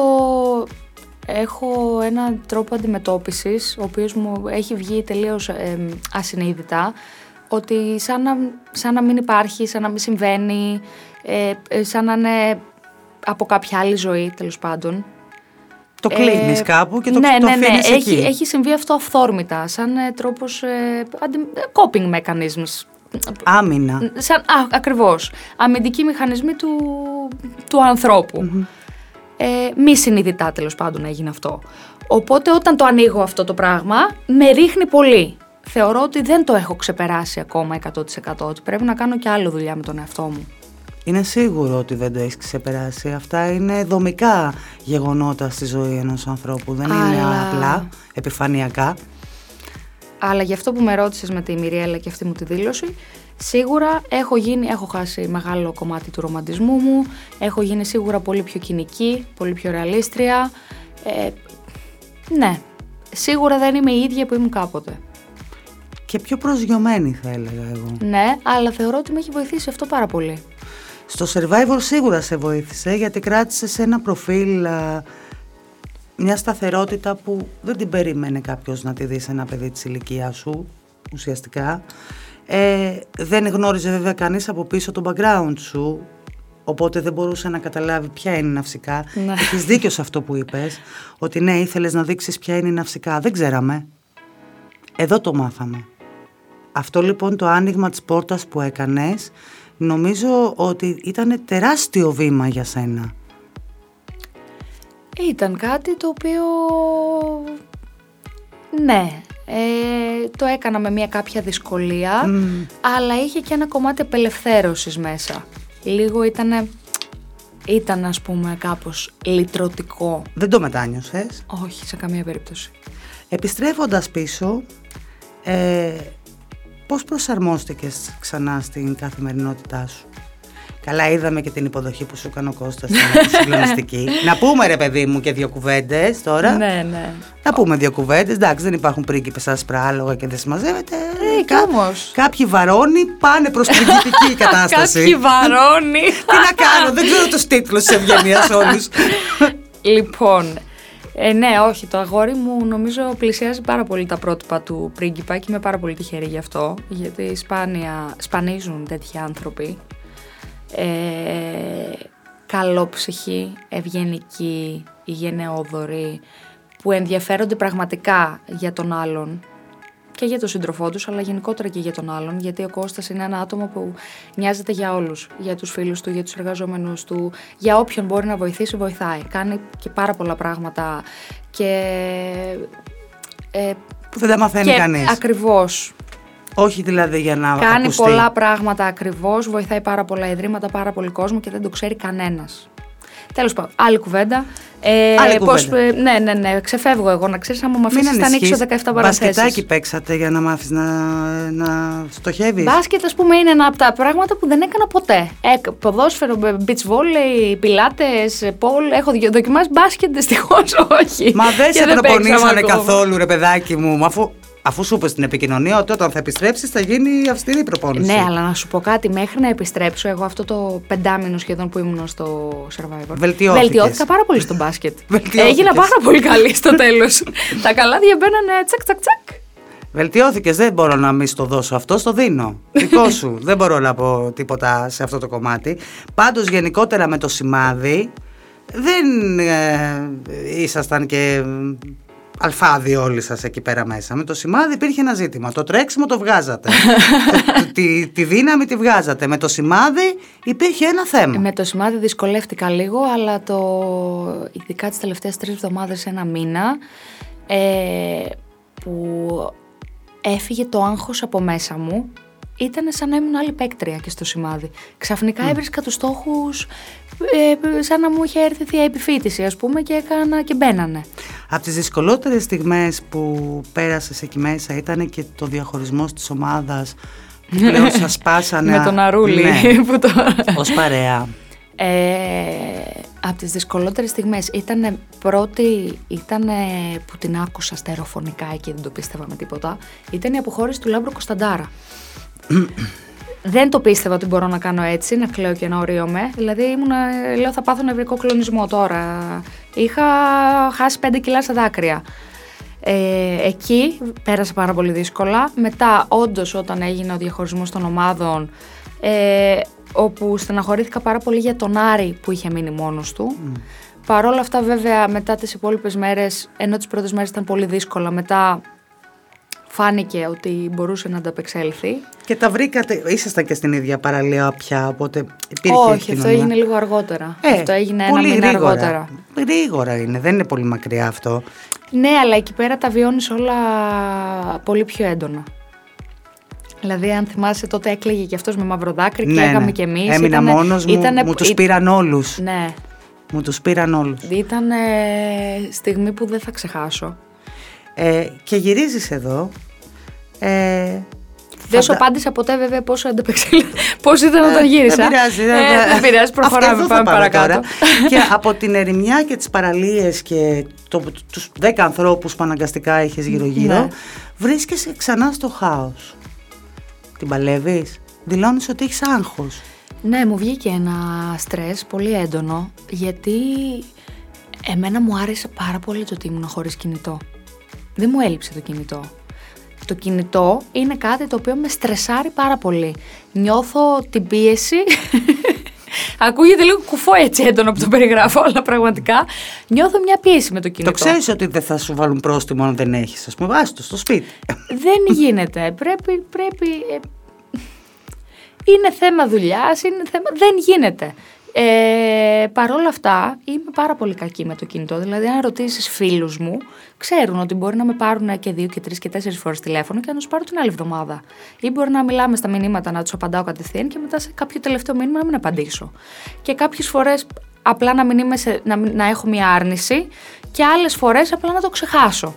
S2: έχω ένα τρόπο αντιμετώπισης, ο οποίος μου έχει βγει τελείως ε, ασυνείδητα, ότι σαν να, σαν να μην υπάρχει, σαν να μην συμβαίνει, ε, σαν να είναι από κάποια άλλη ζωή τέλος πάντων.
S1: Το κλείνεις
S2: Ε,
S1: κάπου και το,
S2: ναι,
S1: το
S2: ναι, ναι.
S1: αφήνεις
S2: Έχει,
S1: εκεί.
S2: έχει συμβεί αυτό αυθόρμητα, σαν ε, τρόπος ε, αντι- coping mechanisms.
S1: Άμυνα.
S2: Σαν, α, ακριβώς. Αμυντικοί μηχανισμοί του, του ανθρώπου. Ε, μη συνειδητά τέλος πάντων έγινε αυτό. Οπότε όταν το ανοίγω αυτό το πράγμα, με ρίχνει πολύ. Θεωρώ ότι δεν το έχω ξεπεράσει ακόμα 100%. Ότι πρέπει να κάνω και άλλο δουλειά με τον εαυτό μου.
S1: Είναι σίγουρο ότι δεν το έχεις ξεπεράσει. Αυτά είναι δομικά γεγονότα στη ζωή ενός ανθρώπου. Δεν είναι
S2: Αλλά-
S1: απλά επιφανειακά.
S2: Αλλά για αυτό που με ρώτησες με τη Μυριέλα και αυτή μου τη δήλωση, σίγουρα έχω γίνει, έχω χάσει μεγάλο κομμάτι του ρομαντισμού μου, έχω γίνει σίγουρα πολύ πιο κοινική, πολύ πιο ρεαλίστρια. Ε, ναι, σίγουρα δεν είμαι η ίδια που ήμουν κάποτε.
S1: Και πιο προσγειωμένη θα έλεγα εγώ.
S2: Ναι, αλλά θεωρώ ότι με έχει βοηθήσει αυτό πάρα πολύ.
S1: Στο Survivor σίγουρα σε βοήθησε γιατί κράτησε ένα προφίλ, α, μια σταθερότητα που δεν την περίμενε κάποιος να τη δει σε ένα παιδί της ηλικίας σου ουσιαστικά. Ε, δεν γνώριζε βέβαια κανείς από πίσω το background σου οπότε δεν μπορούσε να καταλάβει ποια είναι η ναυσικά.
S2: Ναι.
S1: Έχεις δίκιο σε αυτό που είπες ότι ναι ήθελες να δείξεις ποια είναι η ναυσικά. Δεν ξέραμε. Εδώ το μάθαμε. Αυτό λοιπόν το άνοιγμα της πόρτας που έκανες νομίζω ότι ήταν τεράστιο βήμα για σένα.
S2: Ήταν κάτι το οποίο... Ναι, ε, το έκανα με μια κάποια δυσκολία,
S1: Μμμ.
S2: αλλά είχε και ένα κομμάτι απελευθέρωσης μέσα. Λίγο ήταν, ήταν ας πούμε κάπως λυτρωτικό.
S1: Δεν το μετάνιωσες;
S2: Όχι, σε καμία περίπτωση.
S1: Επιστρέφοντας πίσω, ε, πώς προσαρμόστηκες ξανά στην καθημερινότητά σου; Καλά είδαμε και την υποδοχή που σου έκανε ο Κώστας, ήταν συγκλονιστική. Να πούμε ρε παιδί μου και δύο κουβέντες τώρα.
S2: Ναι, ναι.
S1: Να πούμε δύο κουβέντες. Εντάξει, δεν υπάρχουν πρίγκιπες άσπρα άλογα και δεν συμμαζεύεται.
S2: Ε, κι όμως.
S1: Κάποιοι βαρώνοι πάνε προς πριγκιπική κατάσταση.
S2: Κάποιοι βαρώνει.
S1: Τι να κάνω, δεν ξέρω τους τίτλους της ευγενίας όλους.
S2: Λοιπόν, ε, ναι, όχι, το αγόρι μου νομίζω πλησιάζει πάρα πολύ τα πρότυπα του πρίγκιπα και είμαι πάρα πολύ τυχερή γι' αυτό, γιατί σπάνια, σπανίζουν τέτοιοι άνθρωποι. Ε, καλόψυχοι, ευγενικοί, γενναιόδοροι, που ενδιαφέρονται πραγματικά για τον άλλον και για τον σύντροφό τους, αλλά γενικότερα και για τον άλλον, γιατί ο Κώστας είναι ένα άτομο που νοιάζεται για όλους, για τους φίλους του, για τους εργαζόμενους του, για όποιον μπορεί να βοηθήσει, βοηθάει. Κάνει και πάρα πολλά πράγματα και... Ε,
S1: Που δεν τα μαθαίνει
S2: και
S1: κανείς.
S2: ακριβώς.
S1: Όχι δηλαδή για να
S2: Κάνει
S1: ακουστεί.
S2: πολλά πράγματα ακριβώς, βοηθάει πάρα πολλά ιδρύματα, πάρα πολύ κόσμο και δεν το ξέρει κανένας. Τέλος πάντων, άλλη κουβέντα. Ε,
S1: Άλλη
S2: πώς,
S1: κουβέντα.
S2: ε, ναι, ναι, ναι, ξεφεύγω εγώ. Να ξέρεις, άμα με
S1: Μην
S2: αφήσεις θα ανοίξω
S1: ανησυχείς.
S2: 17 παραθέσεις.
S1: Μπασκετάκι παίξατε για να μάθεις να, να στοχεύεις;
S2: Μπάσκετ, ας πούμε, είναι ένα από τα πράγματα που δεν έκανα ποτέ. Ε, ποδόσφαιρο, beach volley, πιλάτες, πόλ. Έχω δοκι- δοκιμάσει μπάσκετ, δυστυχώς όχι.
S1: Μα δεν
S2: Και
S1: σε
S2: παίξαμε
S1: προπονήσανε
S2: ακόμα.
S1: καθόλου ρε παιδάκι μου. Μα Αφού, αφού σου είπες στην επικοινωνία ότι όταν θα επιστρέψεις θα γίνει αυστηρή προπόνηση.
S2: Ναι, αλλά να σου πω κάτι, μέχρι να επιστρέψω, εγώ αυτό το πεντάμινο σχεδόν που ήμουν στο Survivor.
S1: Βελτιώθηκες.
S2: Βελτιώθηκα πάρα πολύ στο μπάσκετ.
S1: Βελτιώθηκες.
S2: Έγινα πάρα πολύ καλή στο τέλος. τα καλάδια μπαίνανε τσακ τσακ τσακ.
S1: Βελτιώθηκες, δεν μπορώ να μην στο δώσω αυτό, στο δίνω. Δικό σου. δεν μπορώ να πω τίποτα σε αυτό το κομμάτι. Πάντως γενικότερα με το σημάδι δεν ε, ήσασταν και αλφάδι όλοι σας εκεί πέρα μέσα. Με το σημάδι υπήρχε ένα ζήτημα. Το τρέξιμο το βγάζατε. Το- τη, τη δύναμη τη βγάζατε. Με το σημάδι υπήρχε ένα θέμα.
S2: Με το σημάδι δυσκολεύτηκα λίγο, αλλά το, ειδικά τις τελευταίες τρεις εβδομάδες, ένα μήνα, ε, που έφυγε το άγχος από μέσα μου, ήταν σαν να ήμουν άλλη παίκτρια και στο σημάδι. Ξαφνικά έβρισκα τους στόχους ε, σαν να μου είχε έρθει θεία επιφύτηση, ας πούμε, και έκανα και μπαίνανε.
S1: Από τις δυσκολότερες στιγμές που πέρασες εκεί μέσα ήταν και το διαχωρισμός της ομάδας που πλέον σας σπάσανε.
S2: Με τον Αρούλη.
S1: Ναι,
S2: που το...
S1: ως παρέα.
S2: Ε, από τις δυσκολότερες στιγμές ήταν πρώτη, ήταν που την άκουσα στερεοφωνικά και δεν το πίστευα με τίποτα, ήταν η αποχώρηση του Λάμπρου Κωνσταντάρα. δεν το πίστευα ότι μπορώ να κάνω έτσι, να κλαίω και να ορίομαι. Δηλαδή ήμουν, λέω θα πάθω νευρικό κλονισμό τώρα. Είχα χάσει 5 κιλά στα δάκρυα. Ε, εκεί πέρασα πάρα πολύ δύσκολα. Μετά, όντως, όταν έγινε ο διαχωρισμός των ομάδων, ε, όπου στεναχωρήθηκα πάρα πολύ για τον Άρη που είχε μείνει μόνος του, Παρ' όλα αυτά βέβαια μετά τις υπόλοιπες μέρες, ενώ τις πρώτες μέρες ήταν πολύ δύσκολα, μετά φάνηκε ότι μπορούσε να ανταπεξέλθει.
S1: Και τα βρήκατε, ήσασταν και στην ίδια παραλία πια, οπότε υπήρχε
S2: Όχι, αυτό έγινε λίγο αργότερα.
S1: Ε,
S2: αυτό έγινε ένα
S1: πολύ
S2: μήνα
S1: γρήγορα.
S2: αργότερα.
S1: Γρήγορα είναι, δεν είναι πολύ μακριά αυτό.
S2: Ναι, αλλά εκεί πέρα τα βιώνεις όλα πολύ πιο έντονα. Δηλαδή, αν θυμάσαι, τότε έκλαιγε και αυτός με μαύρο δάκρυ και
S1: ναι,
S2: έγαμε
S1: ναι.
S2: κι εμείς.
S1: Έμεινα
S2: Ήτανε-
S1: μόνος μου,
S2: ήτανε-
S1: μου τους
S2: ή-
S1: πήραν όλους.
S2: Ναι,
S1: Μου τους πήραν όλους.
S2: ήταν στιγμή που δεν θα ξεχάσω.
S1: Ε, και γυρίζεις εδώ. Ε,
S2: Δεν σου
S1: φαντα-
S2: απάντησα ποτέ βέβαια πόσο ανταπεξέλ... πώς ήταν όταν
S1: Ε,
S2: γύρισα.
S1: Δεν πειράζει.
S2: Ε, δεν πειράζει, προχωράμε,
S1: Αυτό θα
S2: πάμε παρακάτω.
S1: τώρα. και από την ερημιά και τις παραλίες και το, τους δέκα ανθρώπους που αναγκαστικά έχεις γύρω-γύρω,
S2: Ναι.
S1: βρίσκεσαι ξανά στο χάος. Την παλεύεις; Δηλώνεις ότι έχεις άγχος.
S2: Ναι, μου βγήκε ένα στρες πολύ έντονο, γιατί εμένα μου άρεσε πάρα πολύ το ότι ήμουν χωρίς κινητό. Δεν μου έλειψε το κινητό. Το κινητό είναι κάτι το οποίο με στρεσάρει πάρα πολύ. Νιώθω την πίεση. Ακούγεται λίγο κουφό έτσι έντονο που το περιγράφω, αλλά πραγματικά νιώθω μια πίεση με το κινητό.
S1: Το ξέρεις ότι δεν θα σου βάλουν πρόστιμο αν δεν έχεις. Ας πούμε, βάζεις το στο σπίτι.
S2: Δεν γίνεται. Πρέπει, πρέπει. ε, είναι θέμα δουλειάς, είναι θέμα. Δεν γίνεται. Ε, Παρ' όλα αυτά, είμαι πάρα πολύ κακή με το κινητό. Δηλαδή, αν ρωτήσεις φίλους μου, ξέρουν ότι μπορεί να με πάρουν και δύο και τρεις και τέσσερις φορές τηλέφωνο και να τους πάρω την άλλη εβδομάδα. Ή μπορεί να μιλάμε στα μηνύματα, να τους απαντάω κατευθείαν και μετά σε κάποιο τελευταίο μήνυμα να μην απαντήσω. Και κάποιες φορές απλά να, μην είμαι σε, να, μην- να έχω μια άρνηση και άλλες φορές απλά να το ξεχάσω.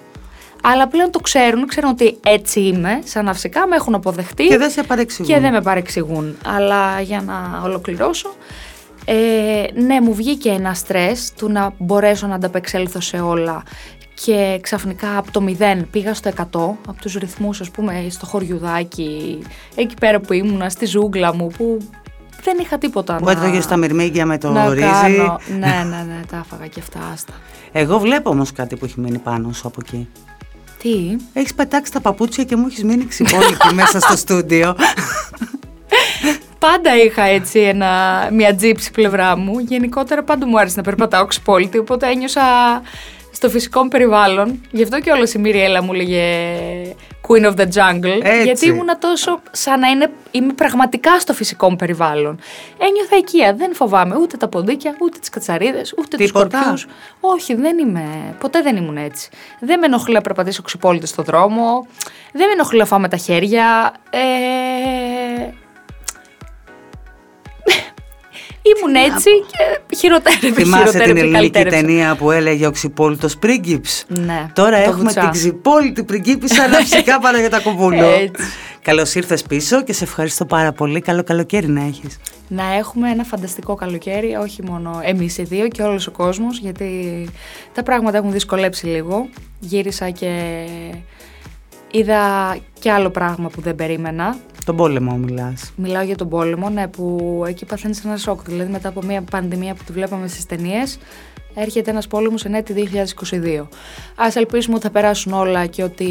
S2: Αλλά πλέον το ξέρουν, ξέρουν ότι έτσι είμαι, σαν ναυσικά, με έχουν αποδεχτεί
S1: και δεν σε παρεξηγούν.
S2: και δεν με παρεξηγούν. Αλλά για να ολοκληρώσω, ε, ναι, μου βγήκε ένα στρες του να μπορέσω να ανταπεξέλθω σε όλα και ξαφνικά από το 0 πήγα στο 100, από τους ρυθμούς ας πούμε στο χωριουδάκι, εκεί πέρα που ήμουνα, στη ζούγκλα μου που δεν είχα τίποτα
S1: Που
S2: να,
S1: έτρωγες τα μυρμήγκια με το
S2: να
S1: ρύζι.
S2: κάνω. ναι, ναι, ναι, τα έφαγα και αυτά, άστα.
S1: Εγώ βλέπω όμως κάτι που έχει μείνει πάνω σου από εκεί.
S2: Τι,
S1: Έχεις πετάξει τα παπούτσια και μου έχεις μείνει ξυπόλυτη μέσα στο στούντιο.
S2: Πάντα είχα έτσι ένα, μια τζίψη πλευρά μου. Γενικότερα πάντα μου άρεσε να περπατάω ξυπόλυτη, οπότε ένιωσα στο φυσικό μου περιβάλλον. Γι' αυτό και όλο η Μυριέλα μου λέγε Queen of the Jungle.
S1: Έτσι.
S2: Γιατί ήμουνα τόσο σαν να είναι, είμαι πραγματικά στο φυσικό μου περιβάλλον. Ένιωθα οικία. Δεν φοβάμαι ούτε τα ποντίκια, ούτε τις κατσαρίδες, ούτε τους
S1: Τίποτα.
S2: σκορπιούς. Όχι, δεν είμαι. Ποτέ δεν ήμουν έτσι. Δεν με ενοχλεί να περπατήσω ξυπόλυτη στο δρόμο. Δεν με ενοχλεί να φάω με τα χέρια. Ε, Ήμουν έτσι και χειροτέρευε,
S1: Θυμάσαι την
S2: χειροτέρευε,
S1: ελληνική
S2: καλυτέρευε.
S1: ταινία που έλεγε ο ξυπόλυτος πρίγκιψ.
S2: Ναι,
S1: Τώρα
S2: το
S1: έχουμε
S2: βουτσά.
S1: την ξυπόλυτη πριγκίπισσα αλλά φυσικά πάρα για τα κομπούλο.
S2: Έτσι.
S1: Καλώς ήρθες πίσω και σε ευχαριστώ πάρα πολύ. Καλό καλοκαίρι να έχεις.
S2: Να έχουμε ένα φανταστικό καλοκαίρι, όχι μόνο εμείς οι δύο και όλος ο κόσμος, γιατί τα πράγματα έχουν δυσκολέψει λίγο. Γύρισα και είδα και άλλο πράγμα που δεν περίμενα.
S1: Τον πόλεμο μιλάς.
S2: Μιλάω για τον πόλεμο, ναι, που εκεί παθαίνεις ένα σοκ. Δηλαδή μετά από μια πανδημία που τη βλέπαμε στις ταινίες, έρχεται ένας πόλεμος εν έτη 2022. Ας ελπίσουμε ότι θα περάσουν όλα και ότι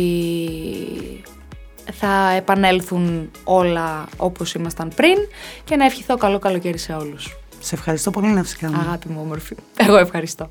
S2: θα επανέλθουν όλα όπως ήμασταν πριν και να ευχηθώ καλό καλοκαίρι σε όλους.
S1: Σε ευχαριστώ πολύ να φυσικά.
S2: Αγάπη μου όμορφη. Εγώ ευχαριστώ.